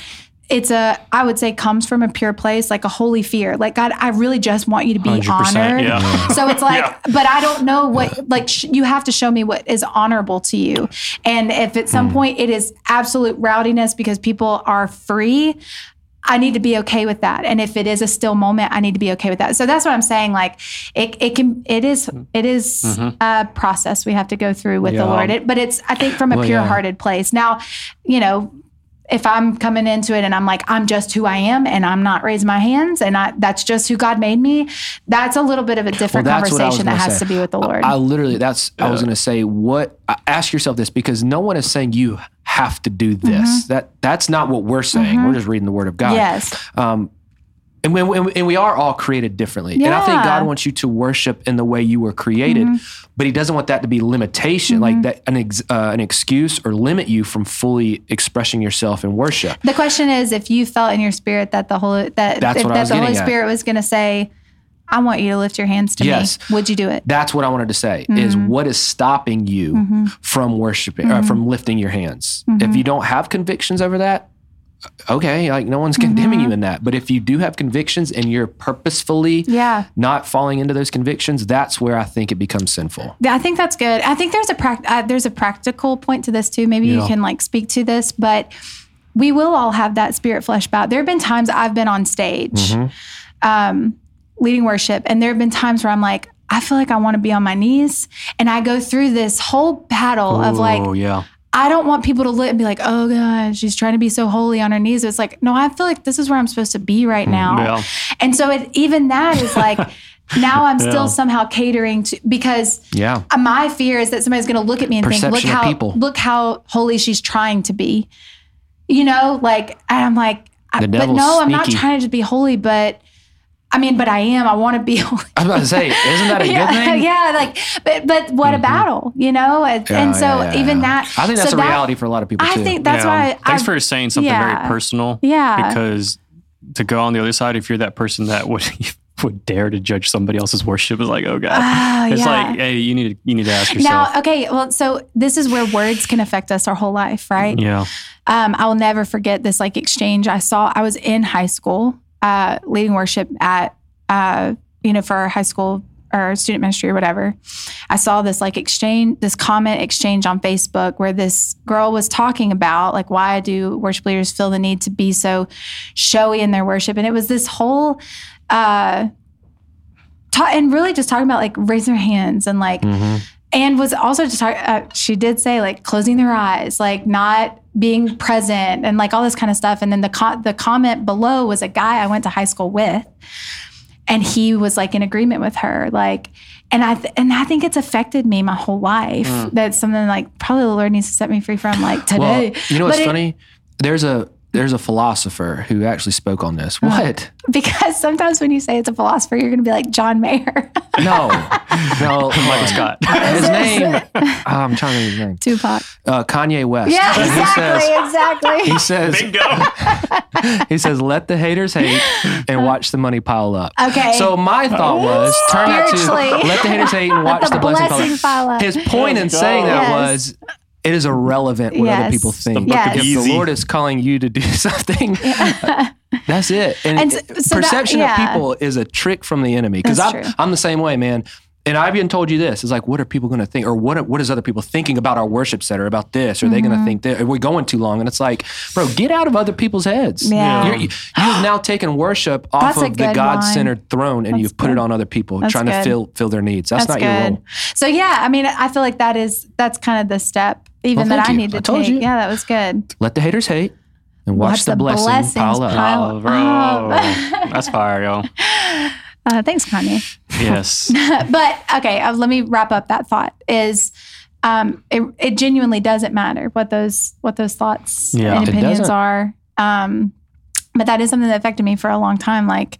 it's a I would say comes from a pure place, like a holy fear. Like God, I really just want you to be honored. yeah. So it's like, Yeah. but I don't know what like sh- you have to show me what is honorable to you, and if at some point it is absolute rowdiness because people are free. I need to be okay with that. And if it is a still moment, I need to be okay with that. So that's what I'm saying. Like it, it can, it is, it is Mhm. a process we have to go through with the Lord. It, but it's, I think from a Well, pure hearted place. Now, you know, if I'm coming into it and I'm like, I'm just who I am and I'm not raising my hands and I, that's just who God made me, that's a little bit of a different I was conversation that has say. to be with the Lord. I literally that's I was going to say what ask yourself this because no one is saying you have to do this. That that's not what we're saying. We're just reading the word of God. Mm-hmm. yes. Um, and, when, and, we are all created differently. And I think Mm-hmm. God wants you to worship in the way you were created, but He doesn't want that to be limitation, like that an, ex, uh, an excuse or limit you from fully expressing yourself in worship. The question is, if you felt in your spirit that the Holy that, That's if, that the Holy at. Spirit was going to say, "I want you to lift your hands to Yes. me," would you do it? That's what I wanted to say is Mm-hmm. what is stopping you from worshiping, uh, from lifting your hands. Mm-hmm. If you don't have convictions over that, okay, like no Mm-hmm. one's condemning you in that. But if you do have convictions and you're purposefully Yeah. not falling into those convictions, that's where I think it becomes sinful. Yeah, I think that's good. I think there's a prac- uh, there's a practical point to this too. Maybe you can like speak to this, but we will all have that spirit flesh bout. There have been times I've been on stage, um, leading worship, and there have been times where I'm like, I feel like I want to be on my knees, and I go through this whole battle of like, oh, yeah. I don't want people to look and be like, oh God, she's trying to be so holy on her knees. It's like, no, I feel like this is where I'm supposed to be right now. Yeah. And so it, even that is like, [laughs] now I'm still somehow catering to because Yeah. uh, my fear is that somebody's going to look at me and think, look how people. look how holy she's trying to be. You know, like and I'm like, I, but no, I'm not trying to be holy, but I mean, but I am. I want to be. [laughs] I was about to say, isn't that a [laughs] yeah, good thing? [laughs] yeah, like, but but what a battle, you know? And, Yeah, and so yeah, yeah, even yeah. that, I think that's so a that- reality for a lot of people I too. think that's Yeah. why. Thanks I, for saying something yeah. very personal. Yeah. Because to go on the other side, if you're that person that would would dare to judge somebody else's worship, is like, oh god, Ah, it's yeah. like, hey, you need to you need to ask yourself. Now, okay, well, so this is where words can affect us our whole life, right? yeah, Um, I will never forget this like exchange I saw. I was in high school, uh, leading worship at, uh, you know, for our high school or student ministry or whatever. I saw this like exchange, this comment exchange on Facebook where this girl was talking about like why do worship leaders feel the need to be so showy in their worship, and it was this whole. Uh, ta- and really just talking about like raise their hands and like Mhm. And was also just talk, uh, she did say like closing their eyes like not being present and like all this kind of stuff and then the co- the comment below was a guy I went to high school with and he was like in agreement with her, like. And I th- and I think it's affected me my whole life. Mm. That's something like probably the Lord needs to set me free from like today. Well, you know what's But it- funny? There's a there's a philosopher who actually spoke on this. What? Because sometimes when you say it's a philosopher, you're going to be like John Mayer, No, [laughs] no. come [laughs] Michael. Scott. [laughs] His name. oh, I'm trying to think of his name. Tupac. Uh, Kanye West. Yeah, And he exactly, says. exactly. He says. Bingo. He says, "Let the haters hate and watch the money pile up." Okay. So my thought was, turn that to let the haters hate and watch the the, blessing, blessing pile pile up. up. His point in saying that Yes. was, it is irrelevant what other Yes. people the think. of If the Lord is calling you to do [laughs] something, [laughs] that's it. And, And so- so that- perception yeah. of people is a trick from the enemy. Because I'm. I'm the same way, man. And I've even told you this. It's like, what are people going to think? Or what, what is other people thinking about our worship center, about this? Are they Mm-hmm. going to think that? we're we going too long? And it's like, bro, get out of other people's heads. Yeah. You're, you, you've now taken worship off That's of the God centered throne and That's you've put it on other people, That's trying to fill fill their needs. That's, That's not your role. So yeah, I mean, I feel like that is that's kind of the step even Well, that I you. need to I told take. you. Yeah, that was good. Let the haters hate and watch, Watch the, the blessing blessings pile up. pile- Oh, bro. [laughs] That's fire, yo. Uh, thanks, Kanye. Yes. [laughs] but okay, uh, let me wrap up that thought. Is um, it, it genuinely doesn't matter what those what those thoughts Yeah. and It opinions doesn't. are. Um, but that is something that affected me for a long time. Like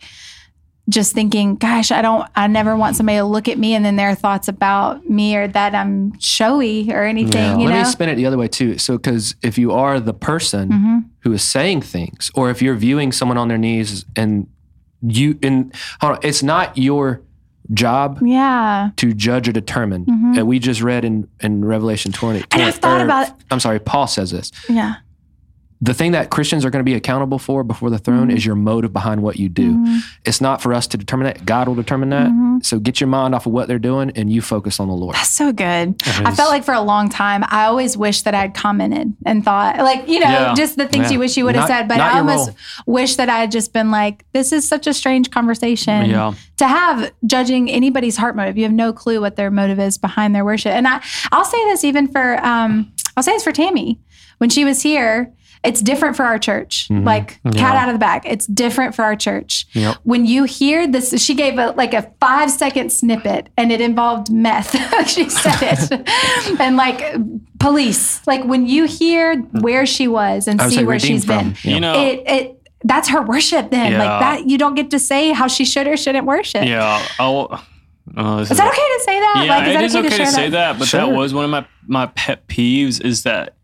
just thinking, gosh, I don't, I never want somebody to look at me and then their thoughts about me or that I'm showy or anything. Yeah. You Let know, me spin it the other way too. So, because if you are the person Mm-hmm. who is saying things, or if you're viewing someone on their knees and you, and hold on, it's not your job yeah. to judge or determine. And we just read in, in Revelation 20. Mm-hmm. And I've thought or- about- I'm sorry, Paul says this. Yeah. The thing that Christians are going to be accountable for before the throne Mm-hmm. is your motive behind what you do. It's not for us to determine that. God will determine that. Mm-hmm. So get your mind off of what they're doing and you focus on the Lord. That's so good. I felt like for a long time, I always wished that I'd commented and thought, like, you know, Yeah. just the things Yeah. you wish you would have said. But I almost role. wish that I had just been like, this is such a strange conversation Yeah. to have judging anybody's heart motive. You have no clue what their motive is behind their worship. And I, I'll say this even for, um, I'll say this for Tammy. When she was here, it's different for our church. Mm-hmm. Like cat Yeah. out of the bag. It's different for our church. Yep. When you hear this, she gave a like a five second snippet, and it involved meth. [laughs] she said it, [laughs] and like police. Like when you hear where she was and see where she's been, from. You know, it it that's her worship. Then Yeah. like that, you don't get to say how she should or shouldn't worship. yeah. I'll, oh, this Is that okay to say that? Yeah, like, is it that is okay, okay to, share say that, but Sure. that was one of my my pet peeves. Is that,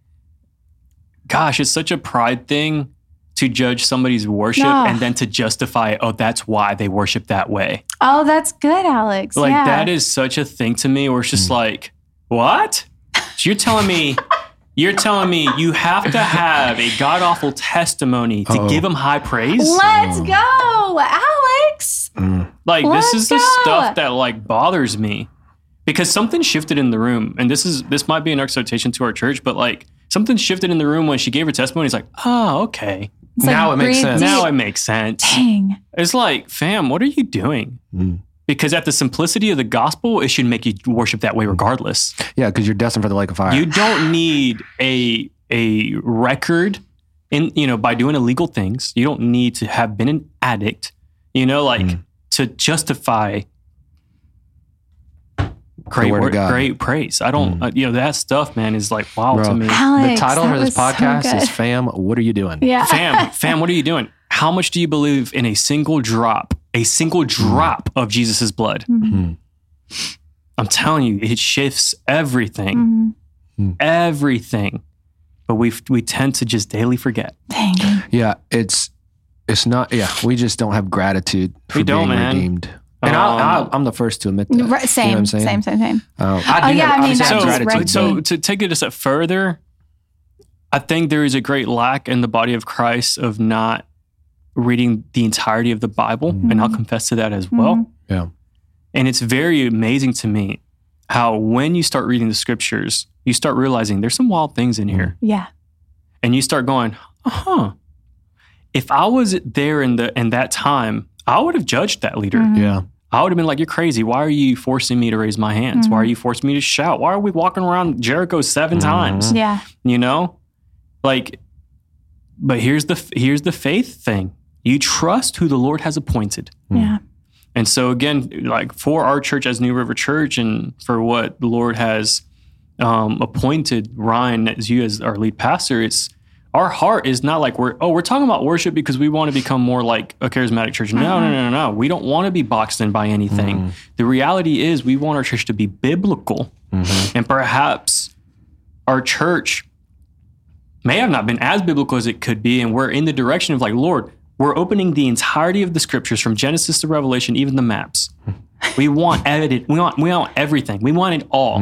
gosh, it's such a pride thing to judge somebody's worship No. and then to justify, oh, that's why they worship that way. Oh, that's good, Alex. Like yeah. that is such a thing to me. Where it's just hmm. like, what? So you're telling me. You're telling me you have to have a god awful testimony to Uh-oh. give him high praise? Let's hmm. go, Alex. Hmm. Like Let's this is the stuff that like bothers me because something shifted in the room, and this is this might be an exhortation to our church, but like something shifted in the room when she gave her testimony. It's like, oh, okay, It's Now like, it makes sense. deep. now it makes sense. Dang. It's like, fam, what are you doing? Mm. Because at the simplicity of the gospel, it should make you worship that way regardless. Yeah, because you're destined for the lake of fire. You don't need a a record in you know by doing illegal things. You don't need to have been an addict. You know, like Mm. to justify great word of word, God. great praise. I don't, Mm. uh, you know, that stuff, man, is like wow Bro. to me. Alex, the title for this was so podcast is "Fam, What Are You Doing?" yeah. fam, [laughs] fam, what are you doing? How much do you believe in a single drop, a single drop of Jesus' blood? Mhm. I'm telling you, it shifts everything, Mhm. everything. But we we tend to just daily forget. Dang. Yeah, it's it's not. Yeah, we just don't have gratitude for We don't, being man. redeemed. And I, Um, I, I'm the first to admit that. Right, You same, know what I'm same, same, same. Um, I Oh, yeah, have, I mean, obviously that have so, gratitude. so to take it a step further, I think there is a great lack in the body of Christ of not reading the entirety of the Bible, and I'll confess to that as well. Mhm. Yeah. And it's very amazing to me how when you start reading the scriptures, you start realizing there's some wild things in here, Yeah. and you start going, uh "Huh." If I was there in the in that time, I would have judged that leader. Mhm. Yeah, I would have been like, "You're crazy. Why are you forcing me to raise my hands? Why are you forcing me to shout? Why are we walking around Jericho 7 Mhm. times?" Yeah. You know, like. But here's the here's the faith thing. You trust who the Lord has appointed. Mm. Yeah. And so again, like for our church as New River Church, and for what the Lord has um, appointed Ryan as you as our lead pastor, it's our heart is not like we're oh we're talking about worship because we want to become more like a charismatic church. No, no, mm-hmm. no, no, no. We don't want to be boxed in by anything. Mm-hmm. The reality is we want our church to be biblical, mm-hmm. and perhaps our church may have not been as biblical as it could be, and we're in the direction of like Lord. We're opening the entirety of the scriptures from Genesis to Revelation, even the maps. [laughs] We want edited. We want we want everything. We want it all.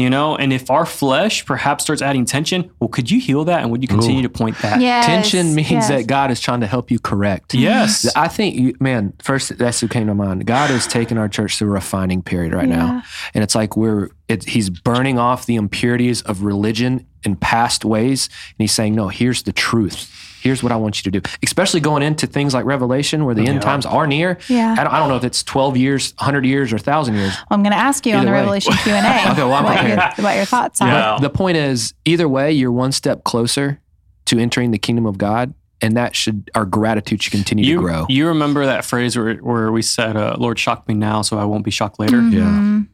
You know, and if our flesh perhaps starts adding tension, well, could you heal that, and would you continue to point that? Yes, Tension means yes. that God is trying to help you correct. Yes. I think, you, man, first that's what came to mind. God is taking our church through a refining period right Yeah. now. And it's like we're, it, he's burning off the impurities of religion in past ways. And he's saying, no, here's the truth. Here's what I want you to do. Especially going into things like Revelation where the end times are near. Yeah. I don't, I don't know if it's 12 years, 100 years, or 1,000 years. Well, I'm going to ask you on the way. Revelation Q and A. [laughs] Okay, well, I'm what, your, what your thoughts are. Yeah. The point is, either way, you're one step closer to entering the kingdom of God. And that should, our gratitude should continue You, to grow. you remember that phrase where, where we said, uh, Lord, shock me now so I won't be shocked later? Mhm. It-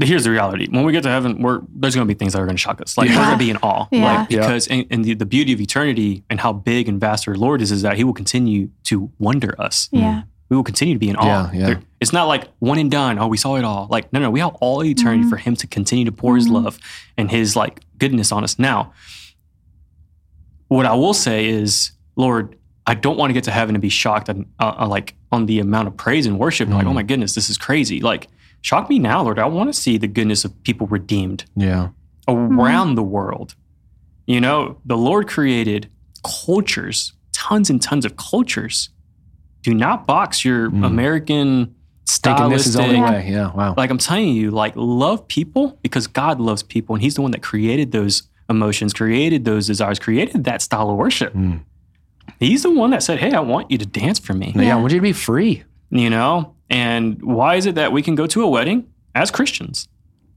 here's the reality. When we get to heaven, we're, there's going to be things that are going to shock us. Like, Yeah. we're going to be in awe. Yeah. Like, Yeah. because, and, and the, the beauty of eternity and how big and vast our Lord is, is that he will continue to wonder us. Yeah. We will continue to be in awe. Yeah, yeah. There- it's not like one and done. Oh, we saw it all. Like, no, no, we have all eternity for him to continue to pour his love and his like goodness on us. Now, what I will say is, Lord, I don't want to get to heaven and be shocked on, uh, uh, like on the amount of praise and worship. Like, oh my goodness, this is crazy. Like, shock me now, Lord. I want to see the goodness of people redeemed Yeah. around the world. You know, the Lord created cultures, tons and tons of cultures. Do not box your American Thinking this is the only way. Yeah. Wow. Like I'm telling you, like love people because God loves people, and He's the one that created those emotions, created those desires, created that style of worship. Mm. He's the one that said, "Hey, I want you to dance for me." yeah. I want you to be free. You know, and why is it that we can go to a wedding as Christians,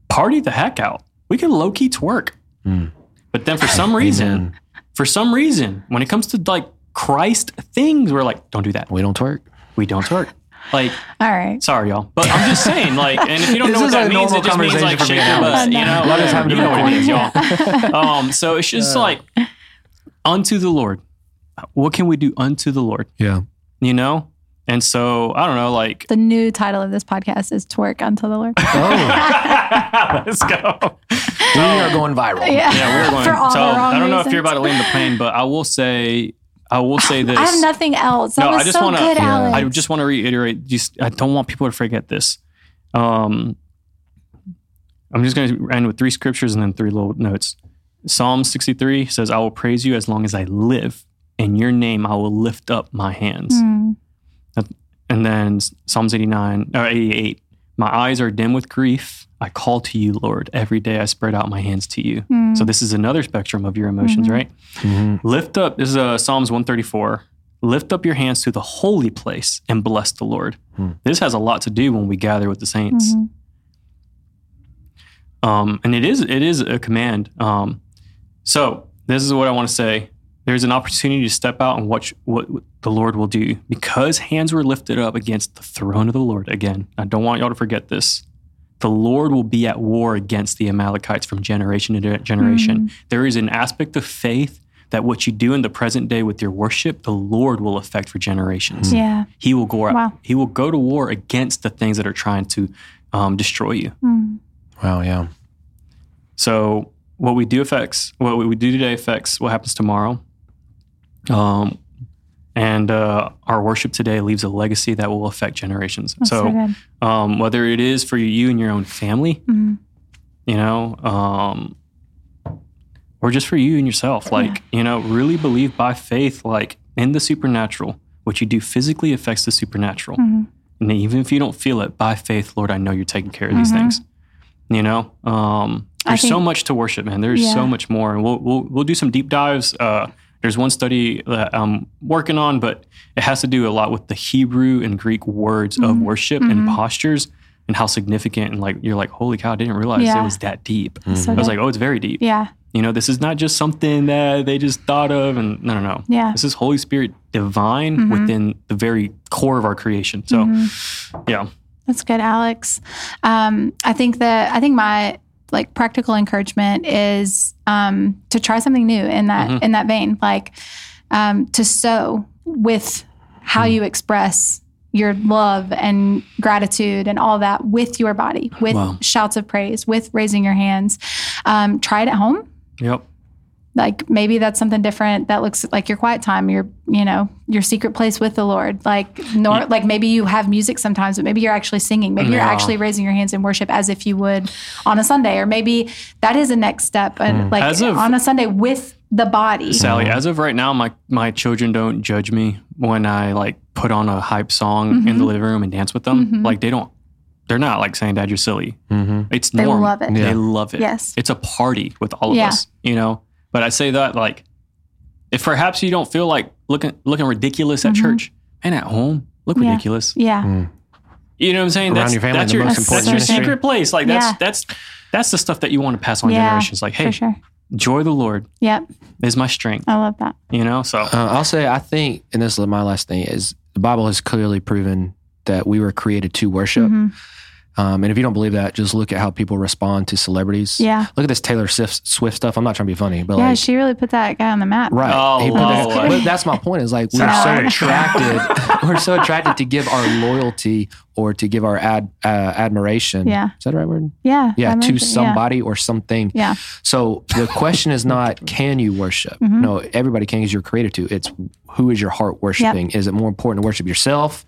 party the heck out? We can low key twerk, Mm. but then for some [laughs] reason, for some reason, when it comes to like Christ things, we're like, don't do that. We don't twerk. We don't twerk. Like, [laughs] All right. sorry, y'all, but I'm just saying, like, and if you don't This know what that means, it just means like conversation for shake your butt, you know, know. Let us have you know what it means, y'all. [laughs] Um, so it's just like unto the Lord. What can we do unto the Lord? Yeah. You know, and so I don't know, like. The new title of this podcast is "Twerk Unto the Lord." Oh, [laughs] Let's go. we are going viral. yeah. Yeah, we're going. For all so the wrong I don't know if you're about to land the plane, but I will say, I will say [gasps] this. I have nothing else. That No, I just so wanna- Yeah. I just want to reiterate. Just I don't want people to forget this. Um, I'm just going to end with three scriptures and then three little notes. Psalm 63 says, "I will praise you as long as I live. In your name, I will lift up my hands." Mm. And then Psalms 89 or 88, my eyes are dim with grief. I call to you, Lord. Every day I spread out my hands to you. Mm. So this is another spectrum of your emotions, Mhm. right? Mhm. Lift up, this is uh, Psalms 134. Lift up your hands to the holy place and bless the Lord. Hmm. This has a lot to do when we gather with the saints. Mhm. Um, and it is it is a command. Um, so this is what I want to say. There's an opportunity to step out and watch what the Lord will do because hands were lifted up against the throne of the Lord. Again, I don't want y'all to forget this. The Lord will be at war against the Amalekites from generation to generation. There is an aspect of faith that what you do in the present day with your worship, the Lord will affect for generations. Yeah. He will go. Wow. He will go to war against the things that are trying to um, destroy you. Mm. Wow. Yeah. So what we do affects what we do today affects what happens tomorrow. Um, and uh, our worship today leaves a legacy that will affect generations. That's so, so um, whether it is for you and your own family, Mm. you know, um, or just for you and yourself, like you know, really believe by faith, like in the supernatural. What you do physically affects the supernatural. Mhm. And even if you don't feel it, by faith, Lord, I know you're taking care of these Mhm. things. You know, um, there's so much to worship, man. There's Yeah. so much more, and we'll we'll we'll do some deep dives. Uh, there's one study that I'm working on, but it has to do a lot with the Hebrew and Greek words of Mhm. worship and Mhm. postures and how significant and like you're like, holy cow, I didn't realize Yeah. it was that deep. So I was good. like, oh, it's very deep. yeah. You know, this is not just something that they just thought of and no, no, no. Yeah. This is Holy Spirit divine Mhm. within the very core of our creation. So, Mhm. yeah. That's good, Alex. Um, I think that I think my like practical encouragement is um, to try something new in that Mhm. in that vein, like um, to sow with how you express your love and gratitude and all that with your body, with Wow. shouts of praise, with raising your hands. Um, try it at home Yep. Like maybe that's something different that looks like your quiet time your you know your secret place with the lord like nor like maybe you have music sometimes but maybe you're actually singing maybe you're actually raising your hands in worship as if you would on a sunday or maybe that is a next step and like As of- on a sunday with the body Sally, as of right now, my my children don't judge me when I like put on a hype song in the living room and dance with them. Mhm. Like they don't, they're not like saying, "Dad, you're silly." Mm-hmm. It's They love it. Yeah. They love it. Yes. it's a party with all of Yeah. us. You know, but I say that like, if perhaps you don't feel like looking looking ridiculous at Mhm. church and at home, look Yeah. ridiculous. yeah You know what I'm saying? Around that's your family, that's the your, most that's your secret place. Like that's Yeah. that's that's the stuff that you want to pass on Yeah, generations. Like, hey, for sure joy of the Lord yep is my strength. i love that You know, so Uh, I'll say, I think, and this is my last thing, is the Bible has clearly proven that we were created to worship. Mhm. Um, and if you don't believe that, just look at how people respond to celebrities. yeah Look at this Taylor Swift, Swift stuff. I'm not trying to be funny, but yeah like, she really put that guy on the map right. Oh, He put that- but that's my point. Is like [laughs] we're so attracted, [laughs] [laughs] we're so attracted to give our loyalty or to give our ad, uh, admiration. Yeah. is that the right word? yeah Yeah, to like it. Yeah. somebody or something. yeah So the question is not can you worship? Mhm. No, everybody can because you're created to. It's who is your heart worshiping? Is it more important to worship yourself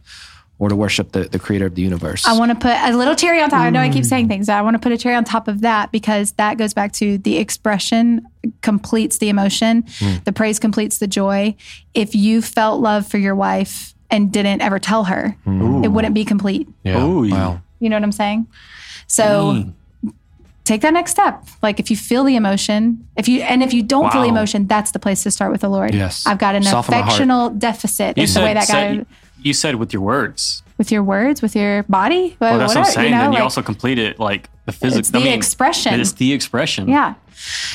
or to worship the, the creator of the universe? I want to put a little cherry on top. I know I keep mm. saying things. but I want to put a cherry on top of that because that goes back to the expression completes the emotion. Mm. The praise completes the joy. If you felt love for your wife and didn't ever tell her, mm. it wouldn't be complete. yeah. Ooh, you- wow. You know what I'm saying? So Mm. take that next step. Like if you feel the emotion, if you and if you don't feel the emotion, that's the place to start with the Lord. Yes. I've got an Soften affectional deficit You in the way that said- guy you said with your words. with your words, with your body. Well, that's what I'm saying. You know, then you also complete it like the physics. it's the I mean, expression. It's the expression. Yeah.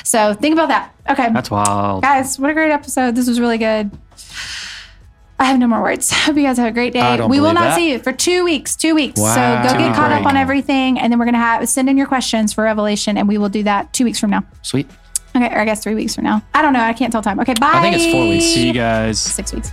So think about that. Okay. That's wild. guys, what a great episode. This was really good. I have no more words. [laughs] Hope you guys have a great day. We will not that. see you for two weeks. Two weeks. Wow. So go Two get caught up on everything, and then we're gonna have send in your questions for Revelation, and we will do that two weeks from now. Sweet. Okay, or I guess three weeks from now. I don't know. I can't tell time. Okay, bye. I think it's four weeks. See you guys. Six weeks.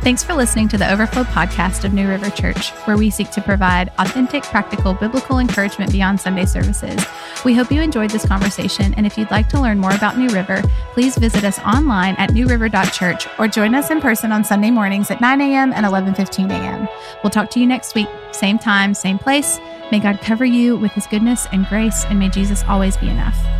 Thanks for listening to the Overflow podcast of New River Church, where we seek to provide authentic, practical, biblical encouragement beyond Sunday services. We hope you enjoyed this conversation, and if you'd like to learn more about New River, please visit us online at newriver.church or join us in person on Sunday mornings at 9 a.m. and 11:15 a.m. We'll talk to you next week, same time, same place. May God cover you with his goodness and grace, and may Jesus always be enough.